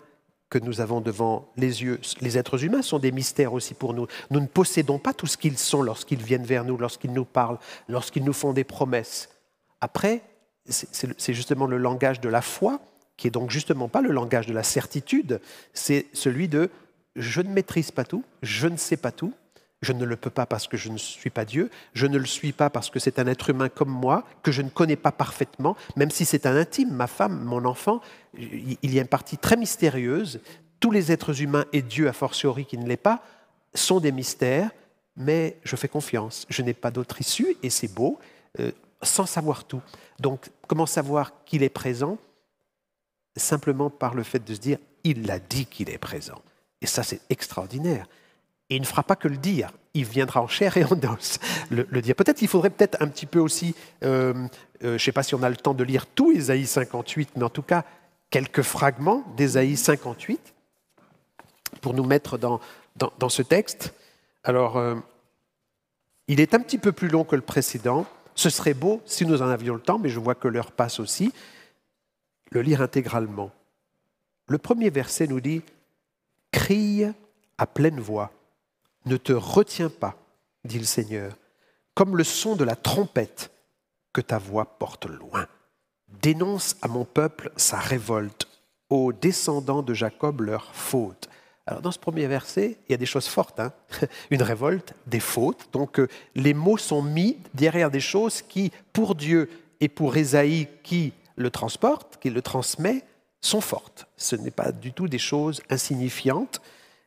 que nous avons devant les yeux. Les êtres humains sont des mystères aussi pour nous. Nous ne possédons pas tout ce qu'ils sont lorsqu'ils viennent vers nous, lorsqu'ils nous parlent, lorsqu'ils nous font des promesses. Après, c'est justement le langage de la foi, qui est donc justement pas le langage de la certitude, c'est celui de je ne maîtrise pas tout, je ne sais pas tout, je ne le peux pas parce que je ne suis pas Dieu, je ne le suis pas parce que c'est un être humain comme moi, que je ne connais pas parfaitement, même si c'est un intime, ma femme, mon enfant, il y a une partie très mystérieuse. Tous les êtres humains, et Dieu a fortiori qui ne l'est pas, sont des mystères, mais je fais confiance. Je n'ai pas d'autre issue, et c'est beau. Euh, sans savoir tout. Donc, comment savoir qu'il est présent? Simplement par le fait de se dire, il a dit qu'il est présent. Et ça, c'est extraordinaire. Et il ne fera pas que le dire, il viendra en chair et en os le, dire. Peut-être qu'il faudrait peut-être un petit peu aussi, euh, euh, je ne sais pas si on a le temps de lire tout Ésaïe 58, mais en tout cas quelques fragments d'Ésaïe 58 pour nous mettre dans, dans, ce texte. Alors, euh, il est un petit peu plus long que le précédent. Ce serait beau si nous en avions le temps, mais je vois que l'heure passe aussi, le lire intégralement. Le premier verset nous dit Crie à pleine voix, ne te retiens pas, dit le Seigneur, comme le son de la trompette que ta voix porte loin. Dénonce à mon peuple sa révolte, aux descendants de Jacob leur faute. Alors dans ce premier verset, il y a des choses fortes, hein. [LAUGHS] une révolte, des fautes. Donc euh, les mots sont mis derrière des choses qui, pour Dieu et pour Ésaïe qui le transporte, qui le transmet, sont fortes. Ce n'est pas du tout des choses insignifiantes.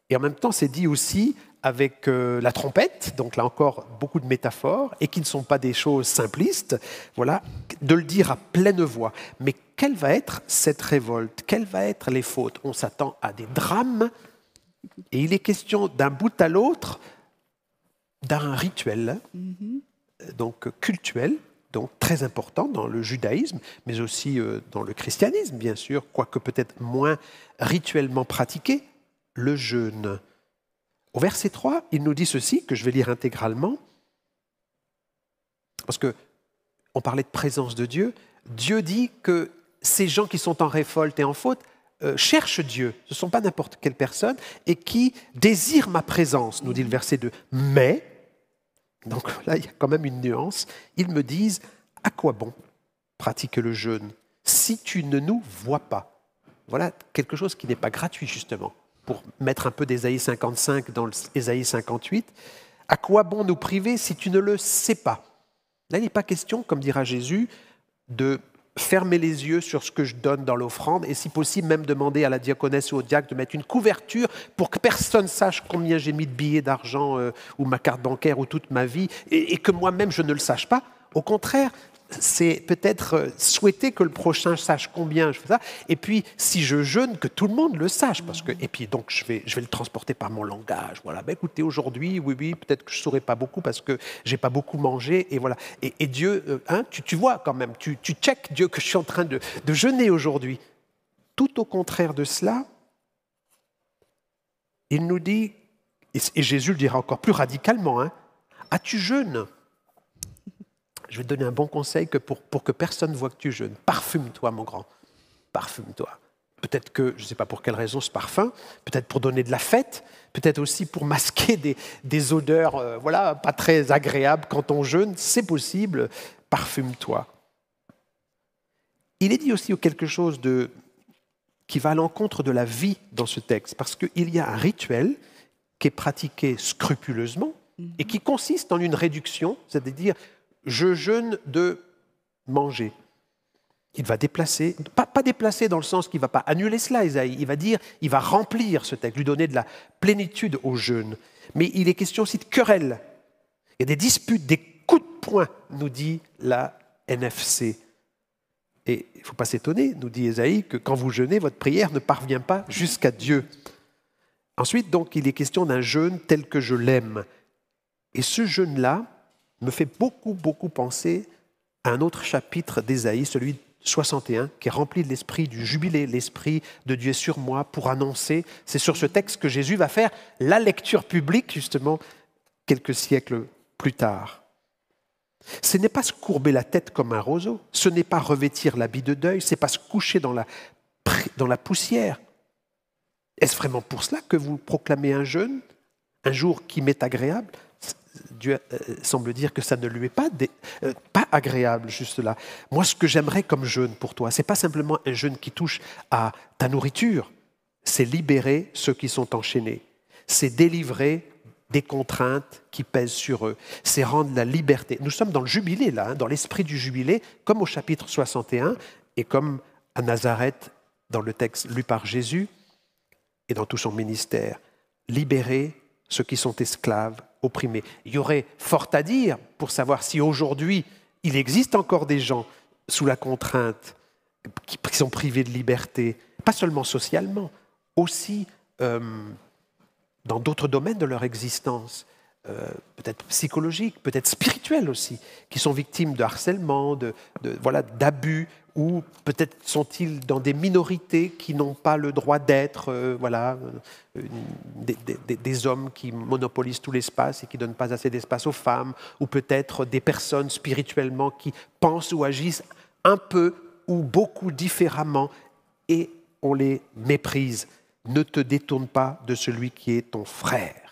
Et en même temps, c'est dit aussi avec euh, la trompette, donc là encore beaucoup de métaphores, et qui ne sont pas des choses simplistes, voilà, de le dire à pleine voix. Mais quelle va être cette révolte? Quelles vont être les fautes? On s'attend à des drames et il est question d'un bout à l'autre d'un rituel, donc cultuel, donc très important dans le judaïsme, mais aussi euh, dans le christianisme, bien sûr, quoique peut-être moins rituellement pratiqué, le jeûne. Au verset 3, il nous dit ceci, que je vais lire intégralement, parce que on parlait de présence de Dieu. Dieu dit que ces gens qui sont en révolte et en faute, euh, cherchent Dieu, ce ne sont pas n'importe quelle personne, et qui désirent ma présence, nous dit le verset 2. Mais, donc là, il y a quand même une nuance, ils me disent, à quoi bon pratiquer le jeûne si tu ne nous vois pas? Voilà quelque chose qui n'est pas gratuit, justement, pour mettre un peu d'Ésaïe 55 dans l'Ésaïe 58. À quoi bon nous priver si tu ne le sais pas? Là, il n'est pas question, comme dira Jésus, de fermer les yeux sur ce que je donne dans l'offrande et si possible même demander à la diaconesse ou au diacre de mettre une couverture pour que personne sache combien j'ai mis de billets d'argent euh, ou ma carte bancaire ou toute ma vie et que moi-même je ne le sache pas. Au contraire, c'est peut-être euh, souhaiter que le prochain sache combien je fais ça. Et puis, si je jeûne, que tout le monde le sache. Parce que, et puis, donc, je vais, je vais le transporter par mon langage. Voilà, ben, écoutez, aujourd'hui, oui, oui, peut-être que je ne saurais pas beaucoup parce que j'ai pas beaucoup mangé. Et voilà. Et, Dieu, euh, hein, tu, tu, vois quand même, tu, tu checkes Dieu que je suis en train de, de jeûner aujourd'hui. Tout au contraire de cela, il nous dit, et, Jésus le dira encore plus radicalement, hein, as-tu jeûnes je vais te donner un bon conseil que pour, que personne ne voit que tu jeûnes. Parfume-toi, mon grand. Parfume-toi. Peut-être que, je ne sais pas pour quelle raison ce parfum, peut-être pour donner de la fête, peut-être aussi pour masquer des, des odeurs euh, voilà, pas très agréables quand on jeûne. C'est possible, parfume-toi. Il est dit aussi quelque chose de, qui va à l'encontre de la vie dans ce texte, parce qu'il y a un rituel qui est pratiqué scrupuleusement et qui consiste en une réduction, c'est-à-dire je jeûne de manger. Il va déplacer, pas, déplacer dans le sens qu'il ne va pas annuler cela, Isaïe, il va dire, il va remplir ce texte, lui donner de la plénitude au jeûne. Mais il est question aussi de querelles. Il y a des disputes, des coups de poing, nous dit la NFC. Et il ne faut pas s'étonner, nous dit Isaïe, que quand vous jeûnez, votre prière ne parvient pas jusqu'à Dieu. Ensuite, donc, il est question d'un jeûne tel que je l'aime. Et ce jeûne-là, me fait beaucoup, beaucoup penser à un autre chapitre d'Ésaïe, celui 61, qui est rempli de l'esprit du jubilé, l'esprit de Dieu sur moi pour annoncer. C'est sur ce texte que Jésus va faire la lecture publique, justement, quelques siècles plus tard. Ce n'est pas se courber la tête comme un roseau, ce n'est pas revêtir l'habit de deuil, ce n'est pas se coucher dans la, dans la poussière. Est-ce vraiment pour cela que vous proclamez un jeûne, un jour qui m'est agréable? Dieu euh, semble dire que ça ne lui est pas, euh, pas agréable, juste là. Moi, ce que j'aimerais comme jeûne pour toi, c'est pas simplement un jeûne qui touche à ta nourriture, c'est libérer ceux qui sont enchaînés, c'est délivrer des contraintes qui pèsent sur eux, c'est rendre la liberté. Nous sommes dans le jubilé, là, hein, dans l'esprit du jubilé, comme au chapitre 61 et comme à Nazareth, dans le texte lu par Jésus et dans tout son ministère. Libérer ceux qui sont esclaves, opprimés. Il y aurait fort à dire pour savoir si aujourd'hui il existe encore des gens sous la contrainte qui sont privés de liberté, pas seulement socialement, aussi euh, dans d'autres domaines de leur existence, euh, peut-être psychologiques, peut-être spirituels aussi, qui sont victimes de harcèlement, de, voilà, d'abus, ou peut-être sont-ils dans des minorités qui n'ont pas le droit d'être, euh, voilà, des, hommes qui monopolisent tout l'espace et qui ne donnent pas assez d'espace aux femmes, ou peut-être des personnes spirituellement qui pensent ou agissent un peu ou beaucoup différemment et on les méprise. Ne te détourne pas de celui qui est ton frère.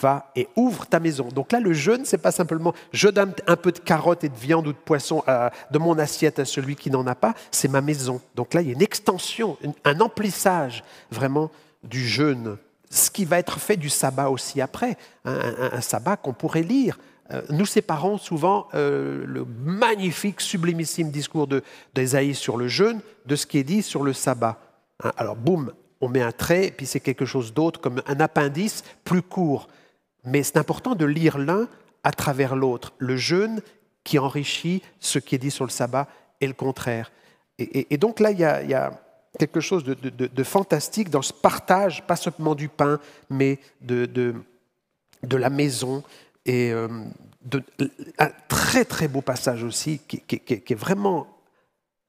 Va et ouvre ta maison. Donc là, le jeûne, c'est pas simplement je donne un peu de carottes et de viande ou de poisson de mon assiette à celui qui n'en a pas, c'est ma maison. Donc là, il y a une extension, un emplissage vraiment du jeûne. Ce qui va être fait du sabbat aussi après, un sabbat qu'on pourrait lire euh, nous séparons souvent euh, le magnifique, sublimissime discours d'Esaïe sur le jeûne de ce qui est dit sur le sabbat. Hein, alors, boum, on met un trait, puis c'est quelque chose d'autre, comme un appendice plus court. Mais c'est important de lire l'un à travers l'autre. Le jeûne qui enrichit ce qui est dit sur le sabbat et le contraire. Et, donc là, il y, a, quelque chose de, fantastique dans ce partage, pas seulement du pain, mais de, la maison, et euh, un très très beau passage aussi qui, est vraiment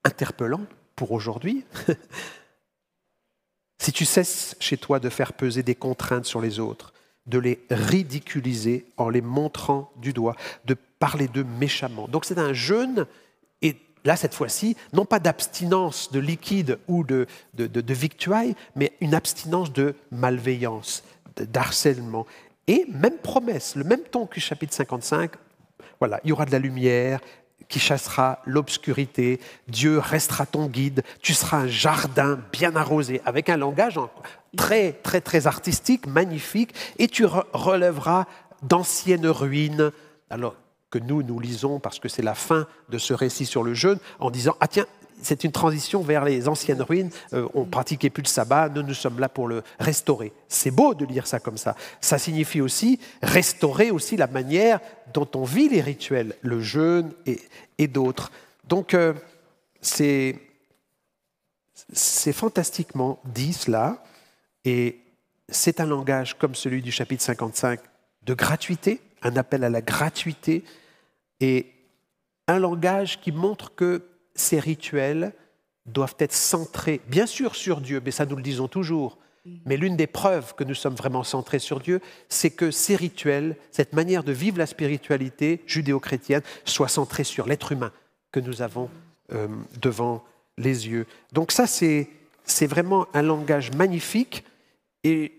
interpellant pour aujourd'hui. [LAUGHS] si tu cesses chez toi de faire peser des contraintes sur les autres, de les ridiculiser en les montrant du doigt, de parler d'eux méchamment. Donc c'est un jeûne, et là cette fois-ci, non pas d'abstinence de liquide ou de, de, de victuailles, mais une abstinence de malveillance, d'harcèlement. Et même promesse, le même ton que chapitre 55, voilà, il y aura de la lumière qui chassera l'obscurité, Dieu restera ton guide, tu seras un jardin bien arrosé, avec un langage très, très, très artistique, magnifique, et tu relèveras d'anciennes ruines. Alors que nous, nous lisons, parce que c'est la fin de ce récit sur le jeûne, en disant, ah tiens, c'est une transition vers les anciennes ruines. Euh, on pratiquait plus le sabbat, nous, nous sommes là pour le restaurer. C'est beau de lire ça comme ça. Ça signifie aussi restaurer aussi la manière dont on vit les rituels, le jeûne et, d'autres. Donc, euh, c'est fantastiquement dit cela, et c'est un langage comme celui du chapitre 55 de gratuité, un appel à la gratuité, et un langage qui montre que ces rituels doivent être centrés, bien sûr sur Dieu, mais ça nous le disons toujours. Mais l'une des preuves que nous sommes vraiment centrés sur Dieu, c'est que ces rituels, cette manière de vivre la spiritualité judéo-chrétienne, soit centrée sur l'être humain que nous avons euh, devant les yeux. Donc ça, c'est vraiment un langage magnifique et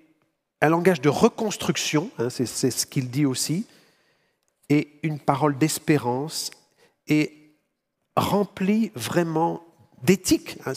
un langage de reconstruction, hein, c'est ce qu'il dit aussi, et une parole d'espérance et rempli vraiment d'éthique. Hein,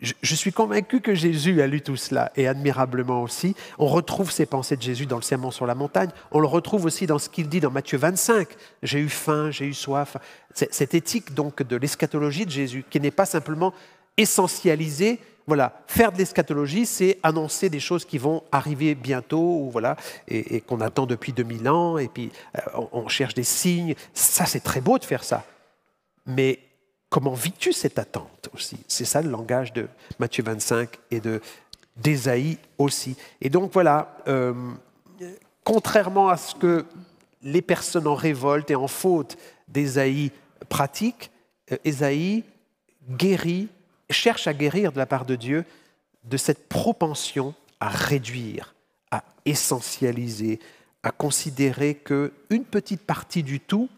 je, suis convaincu que Jésus a lu tout cela et admirablement aussi. On retrouve ces pensées de Jésus dans le Sermon sur la montagne. On le retrouve aussi dans ce qu'il dit dans Matthieu 25. J'ai eu faim, j'ai eu soif. Cette éthique donc de l'eschatologie de Jésus qui n'est pas simplement essentialisée. Voilà, faire de l'eschatologie, c'est annoncer des choses qui vont arriver bientôt, ou voilà, et, qu'on attend depuis 2000 ans, et puis euh, on cherche des signes. Ça, c'est très beau de faire ça. Mais comment vis-tu cette attente aussi? C'est ça le langage de Matthieu 25 et de d'Ésaïe aussi. Et donc voilà, euh, contrairement à ce que les personnes en révolte et en faute d'Ésaïe pratiquent, euh, Ésaïe guérit, cherche à guérir de la part de Dieu de cette propension à réduire, à essentialiser, à considérer qu'une petite partie du tout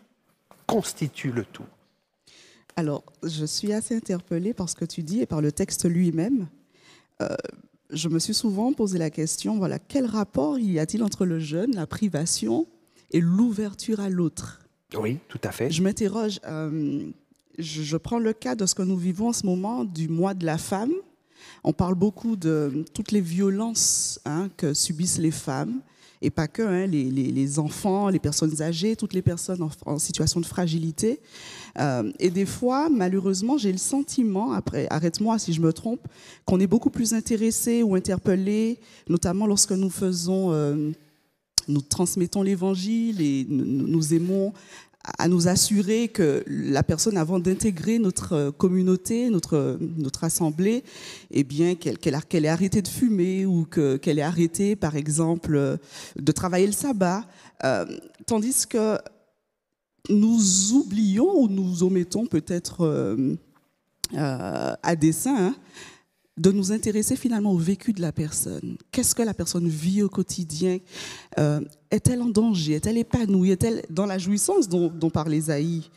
constitue le tout. Alors, je suis assez interpellée par ce que tu dis et par le texte lui-même. Euh, je me suis souvent posé la question, voilà, quel rapport y a-t-il entre le jeûne, la privation et l'ouverture à l'autre? Oui, tout à fait. Je m'interroge, euh, je, prends le cas de ce que nous vivons en ce moment du mois de la femme. On parle beaucoup de toutes les violences hein, que subissent les femmes et pas que, hein, les, enfants, les personnes âgées, toutes les personnes en, situation de fragilité. Euh, et des fois, malheureusement, j'ai le sentiment, après, arrête-moi si je me trompe, qu'on est beaucoup plus intéressé ou interpellé, notamment lorsque nous faisons, euh, nous transmettons l'évangile et nous, aimons à nous assurer que la personne, avant d'intégrer notre communauté, notre, notre assemblée, eh bien, qu'elle qu'elle ait arrêté de fumer ou qu'elle ait arrêté, par exemple, de travailler le sabbat. Euh, tandis que nous oublions ou nous omettons peut-être euh, euh, à dessein hein, de nous intéresser finalement au vécu de la personne. Qu'est-ce que la personne vit au quotidien? Est-elle en danger? Est-elle épanouie? Est-elle dans la jouissance dont, dont parlait Isaïe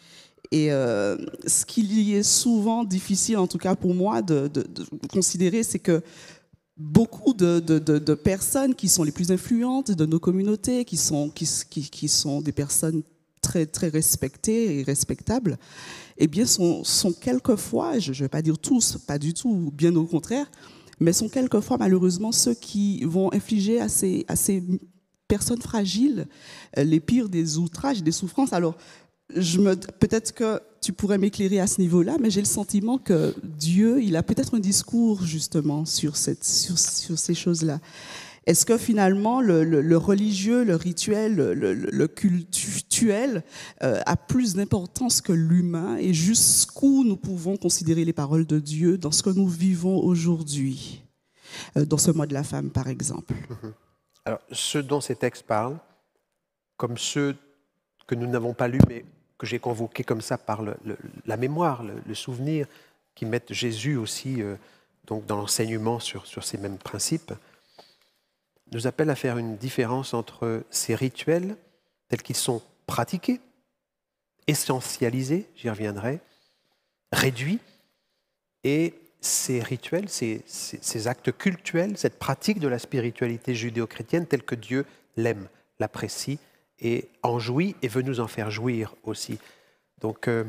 et ce qui est souvent difficile, en tout cas pour moi, de considérer, c'est que beaucoup de, personnes qui sont les plus influentes de nos communautés, qui sont, des personnes très respectées et respectables, eh bien, sont, sont quelquefois, je ne vais pas dire tous, pas du tout, bien au contraire, mais sont quelquefois malheureusement ceux qui vont infliger à ces, à ces personnes fragiles euh, les pires des outrages, des souffrances. Alors, peut-être que tu pourrais m'éclairer à ce niveau-là, mais j'ai le sentiment que Dieu, il a peut-être un discours justement sur, ces choses-là. Est-ce que finalement le, religieux, le rituel, le, cultuel euh, a plus d'importance que l'humain et jusqu'où nous pouvons considérer les paroles de Dieu dans ce que nous vivons aujourd'hui, euh, dans ce mois de la femme par exemple? [LAUGHS] Alors, ce dont ces textes parlent, comme ceux que nous n'avons pas lus, mais que j'ai convoqué comme ça par la mémoire, le, souvenir, qui mettent Jésus aussi euh, donc dans l'enseignement sur ces mêmes principes, nous appellent à faire une différence entre ces rituels tels qu'ils sont pratiqués, essentialisés, j'y reviendrai, réduits, et ces rituels, ces, ces, actes cultuels, cette pratique de la spiritualité judéo-chrétienne telle que Dieu l'aime, l'apprécie et en jouit et veut nous en faire jouir aussi. Donc, euh,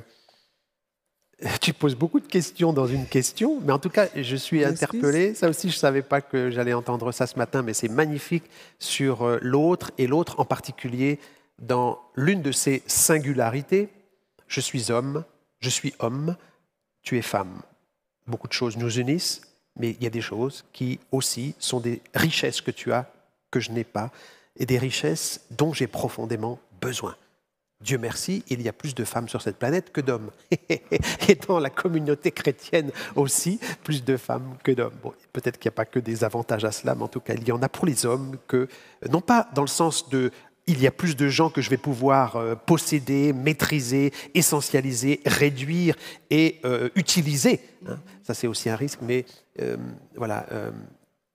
[LAUGHS] tu poses beaucoup de questions dans une question, mais en tout cas, je suis interpellé. Ça aussi, je ne savais pas que j'allais entendre ça ce matin, mais c'est magnifique sur euh, l'autre et l'autre en particulier dans l'une de ses singularités. Je suis homme, je suis homme, tu es femme. Beaucoup de choses nous unissent, mais il y a des choses qui aussi sont des richesses que tu as, que je n'ai pas et des richesses dont j'ai profondément besoin. Dieu merci, il y a plus de femmes sur cette planète que d'hommes. [LAUGHS] Et dans la communauté chrétienne aussi, plus de femmes que d'hommes. Bon, Peut-être qu'il n'y a pas que des avantages à cela, mais en tout cas, il y en a pour les hommes que, non pas dans le sens de il y a plus de gens que je vais pouvoir euh, posséder, maîtriser, essentialiser, réduire et euh, utiliser. Hein. Ça, c'est aussi un risque, mais euh, voilà,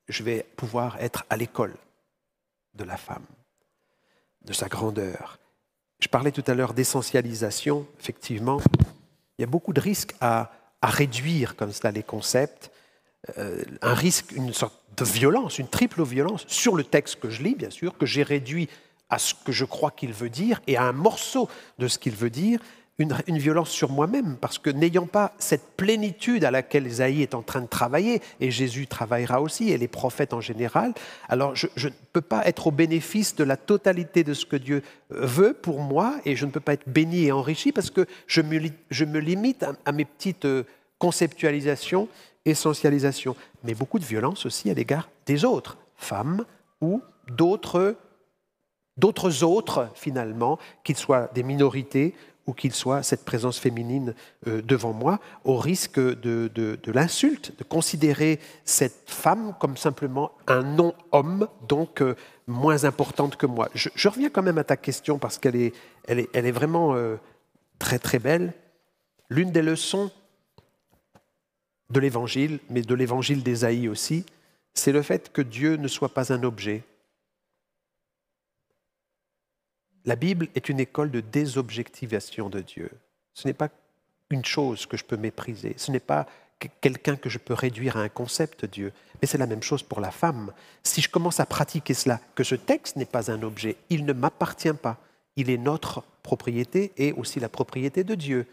je vais pouvoir être à l'école de la femme, de sa grandeur. Je parlais tout à l'heure d'essentialisation, effectivement. Il y a beaucoup de risques à, réduire comme cela les concepts. Euh, un risque, une sorte de violence, une triple violence sur le texte que je lis, bien sûr, que j'ai réduit à ce que je crois qu'il veut dire et à un morceau de ce qu'il veut dire, une, violence sur moi-même, parce que n'ayant pas cette plénitude à laquelle Isaïe est en train de travailler, et Jésus travaillera aussi, et les prophètes en général, alors je, ne peux pas être au bénéfice de la totalité de ce que Dieu veut pour moi, et je ne peux pas être béni et enrichi, parce que je me, limite à, mes petites euh, conceptualisations, essentialisations, mais beaucoup de violence aussi à l'égard des autres, femmes ou d'autres d'autres autres, finalement, qu'ils soient des minorités ou qu'il soit cette présence féminine euh, devant moi, au risque de, l'insulte, de considérer cette femme comme simplement un non-homme, donc euh, moins importante que moi. Je, reviens quand même à ta question parce qu'elle est, elle est, elle est vraiment euh, très très belle. L'une des leçons de l'Évangile, mais de l'Évangile d'Ésaïe aussi, c'est le fait que Dieu ne soit pas un objet, La Bible est une école de désobjectivation de Dieu. Ce n'est pas une chose que je peux mépriser, ce n'est pas quelqu'un que je peux réduire à un concept Dieu, mais c'est la même chose pour la femme. Si je commence à pratiquer cela, que ce texte n'est pas un objet, il ne m'appartient pas, il est notre propriété et aussi la propriété de Dieu,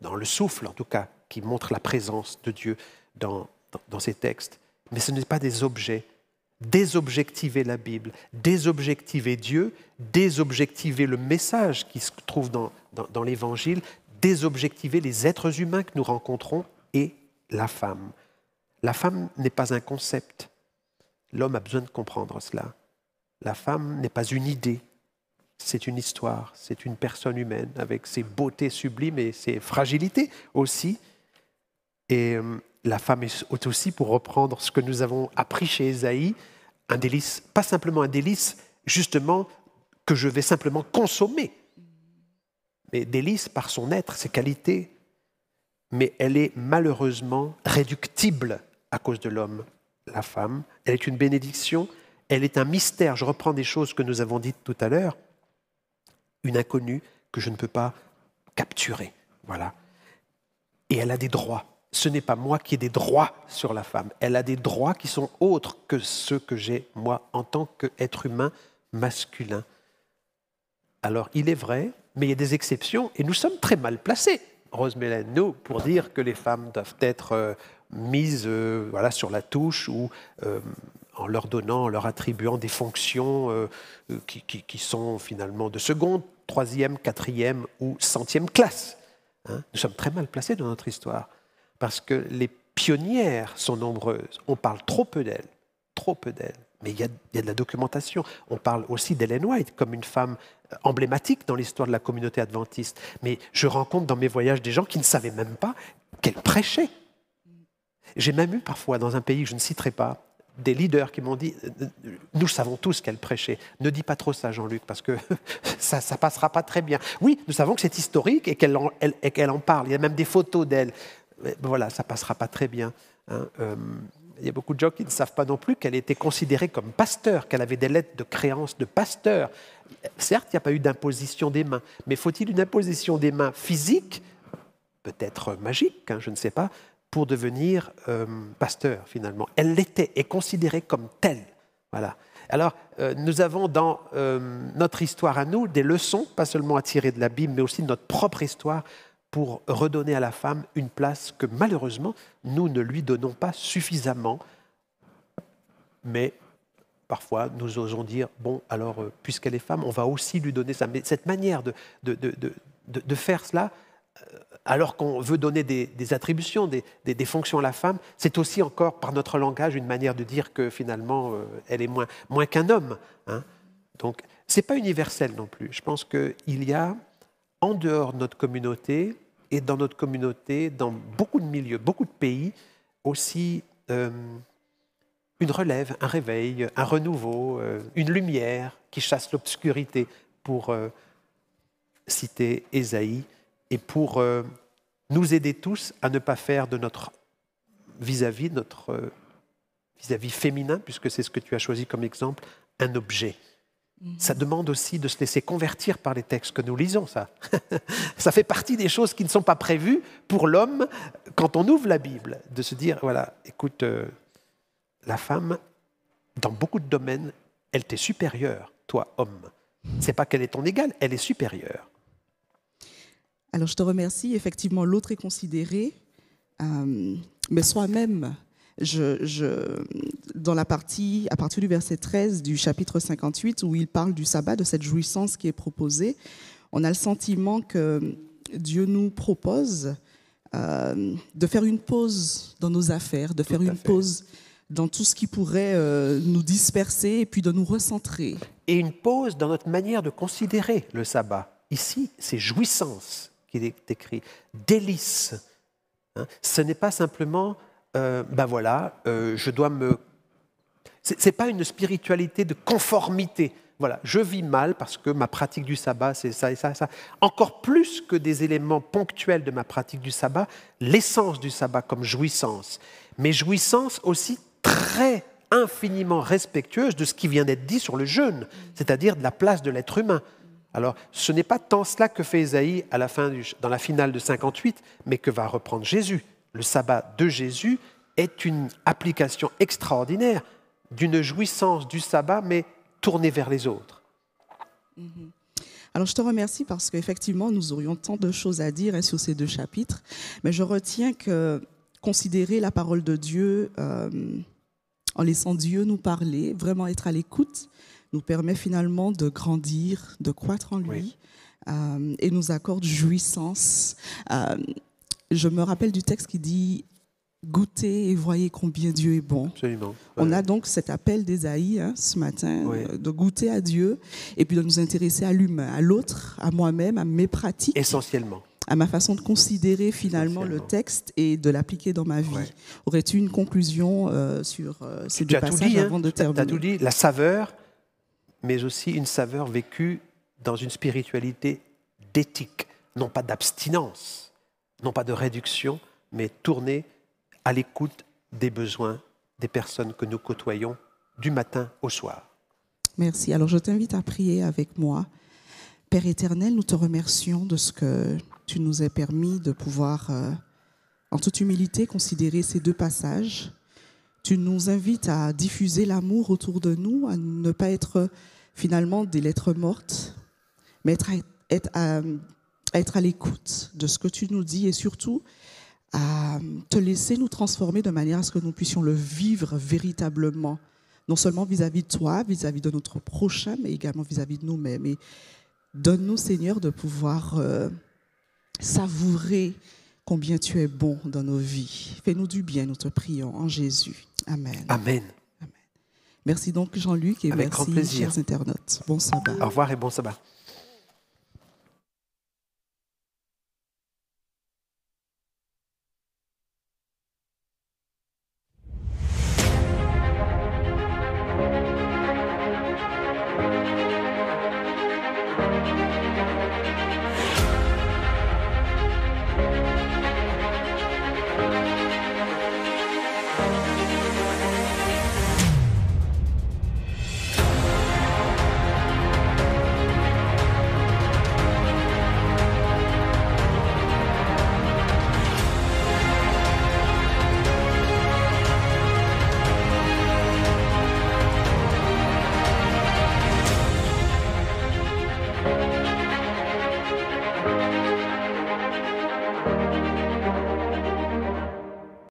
dans le souffle en tout cas, qui montre la présence de Dieu dans, dans ces textes. Mais ce n'est pas des objets, désobjectiver la Bible, désobjectiver Dieu, désobjectiver le message qui se trouve dans, l'Évangile, désobjectiver les êtres humains que nous rencontrons et la femme. La femme n'est pas un concept. L'homme a besoin de comprendre cela. La femme n'est pas une idée. c'est une histoire, c'est une personne humaine avec ses beautés sublimes et ses fragilités aussi. Et euh, la femme est aussi, pour reprendre ce que nous avons appris chez Esaïe, un délice, pas simplement un délice, justement, que je vais simplement consommer, mais délice par son être, ses qualités, mais elle est malheureusement réductible à cause de l'homme, la femme. Elle est une bénédiction, elle est un mystère. Je reprends des choses que nous avons dites tout à l'heure. Une inconnue que je ne peux pas capturer. Voilà. Et elle a des droits. Ce n'est pas moi qui ai des droits sur la femme. Elle a des droits qui sont autres que ceux que j'ai moi en tant qu'être humain masculin. Alors il est vrai, mais il y a des exceptions et nous sommes très mal placés, Rose nous, pour dire que les femmes doivent être euh, mises euh, voilà, sur la touche ou euh, en leur donnant, en leur attribuant des fonctions qui, sont finalement de seconde, troisième, quatrième ou centième classe. Hein. nous sommes très mal placés dans notre histoire parce que les pionnières sont nombreuses. On parle trop peu d'elles, trop peu d'elles. Mais il y, a, de la documentation. On parle aussi d'Ellen White comme une femme emblématique dans l'histoire de la communauté adventiste. Mais je rencontre dans mes voyages des gens qui ne savaient même pas qu'elle prêchait. J'ai même eu parfois dans un pays que je ne citerai pas des leaders qui m'ont dit Nous savons tous qu'elle prêchait. Ne dis pas trop ça, Jean-Luc, parce que [LAUGHS] ça ne passera pas très bien. Oui, nous savons que c'est historique et qu'elle en, parle. Il y a même des photos d'elle. Voilà, ça passera pas très bien. Hein. Euh, il y a beaucoup de gens qui ne savent pas non plus qu'elle était considérée comme pasteur, qu'elle avait des lettres de créance de pasteur. Certes, il n'y a pas eu d'imposition des mains, mais faut-il une imposition des mains physique, peut-être magique, hein, je ne sais pas, pour devenir euh, pasteur finalement? Elle l'était et considérée comme telle. Voilà. Alors, euh, nous avons dans notre histoire à nous des leçons, pas seulement à tirer de la Bible, mais aussi de notre propre histoire pour redonner à la femme une place que malheureusement nous ne lui donnons pas suffisamment. Mais parfois nous osons dire, bon, alors euh, puisqu'elle est femme, on va aussi lui donner ça. Mais cette manière de, de, de, de faire cela, euh, alors qu'on veut donner des, attributions, des, des, fonctions à la femme, c'est aussi encore par notre langage une manière de dire que finalement euh, elle est moins, moins qu'un homme. Hein. Donc c'est pas universel non plus. Je pense qu'il y a en dehors de notre communauté et dans notre communauté, dans beaucoup de milieux, beaucoup de pays, aussi euh, une relève, un réveil, un renouveau, euh, une lumière qui chasse l'obscurité, pour euh, citer Ésaïe, et pour nous aider tous à ne pas faire de notre vis-à-vis, notre vis-à-vis féminin, puisque c'est ce que tu as choisi comme exemple, un objet. Ça demande aussi de se laisser convertir par les textes que nous lisons, ça. [LAUGHS] ça fait partie des choses qui ne sont pas prévues pour l'homme quand on ouvre la Bible, de se dire, voilà, écoute, euh, la femme, dans beaucoup de domaines, elle t'est supérieure, toi, homme. C'est pas qu'elle est ton égale, elle est supérieure. Alors je te remercie. Effectivement, l'autre est considéré, euh, mais soi-même, je, dans la partie, à partir du verset 13 du chapitre 58, où il parle du sabbat, de cette jouissance qui est proposée, on a le sentiment que Dieu nous propose euh, de faire une pause dans nos affaires, de faire une pause dans tout ce qui pourrait euh, nous disperser et puis de nous recentrer. Et une pause dans notre manière de considérer le sabbat. Ici, c'est jouissance qu'il est écrit, délice. Hein? Ce n'est pas simplement euh, ben voilà, euh, je dois me... Ce n'est pas une spiritualité de conformité. Voilà, je vis mal parce que ma pratique du sabbat, c'est ça et ça et ça. Encore plus que des éléments ponctuels de ma pratique du sabbat, l'essence du sabbat comme jouissance. Mais jouissance aussi très infiniment respectueuse de ce qui vient d'être dit sur le jeûne, c'est-à-dire de la place de l'être humain. Alors, ce n'est pas tant cela que fait Isaïe à la fin dans la finale de 58, mais que va reprendre Jésus le sabbat de Jésus est une application extraordinaire d'une jouissance du sabbat, mais tournée vers les autres. Mhm. Alors je te remercie parce qu'effectivement, nous aurions tant de choses à dire hein, sur ces deux chapitres, mais je retiens que considérer la parole de Dieu euh, en laissant Dieu nous parler, vraiment être à l'écoute, nous permet finalement de grandir, de croître en lui. Euh, et nous accorde jouissance. Euh, je me rappelle du texte qui dit goûtez et voyez combien Dieu est bon. Absolument. On a donc cet appel d'Ésaïe hein, ce matin, Oui. euh, de goûter à Dieu et puis de nous intéresser à l'humain, à l'autre, à moi-même, à mes pratiques, Essentiellement. à ma façon de considérer finalement le texte et de l'appliquer dans ma vie. Ouais. Aurais-tu une conclusion euh, sur euh, ces deux passages dit, hein. avant de as- tu terminer? as tout dit. La saveur, mais aussi une saveur vécue dans une spiritualité d'éthique, non pas d'abstinence, non pas de réduction, mais tournée à l'écoute des besoins des personnes que nous côtoyons du matin au soir. Merci. Alors je t'invite à prier avec moi. Père éternel, nous te remercions de ce que tu nous as permis de pouvoir, euh, en toute humilité, considérer ces deux passages. Tu nous invites à diffuser l'amour autour de nous, à ne pas être finalement des lettres mortes, mais être à, être à être à l'écoute de ce que tu nous dis et surtout à te laisser nous transformer de manière à ce que nous puissions le vivre véritablement non seulement vis-à-vis de toi, vis-à-vis de notre prochain, mais également vis-à-vis de nous-mêmes. Et donne-nous, Seigneur, de pouvoir euh, savourer combien tu es bon dans nos vies. Fais-nous du bien, nous te prions en Jésus. Amen. Amen. Merci donc Jean-Luc et Avec grand merci plaisir. chers internautes. Bon sabbat. Au revoir et bon sabbat.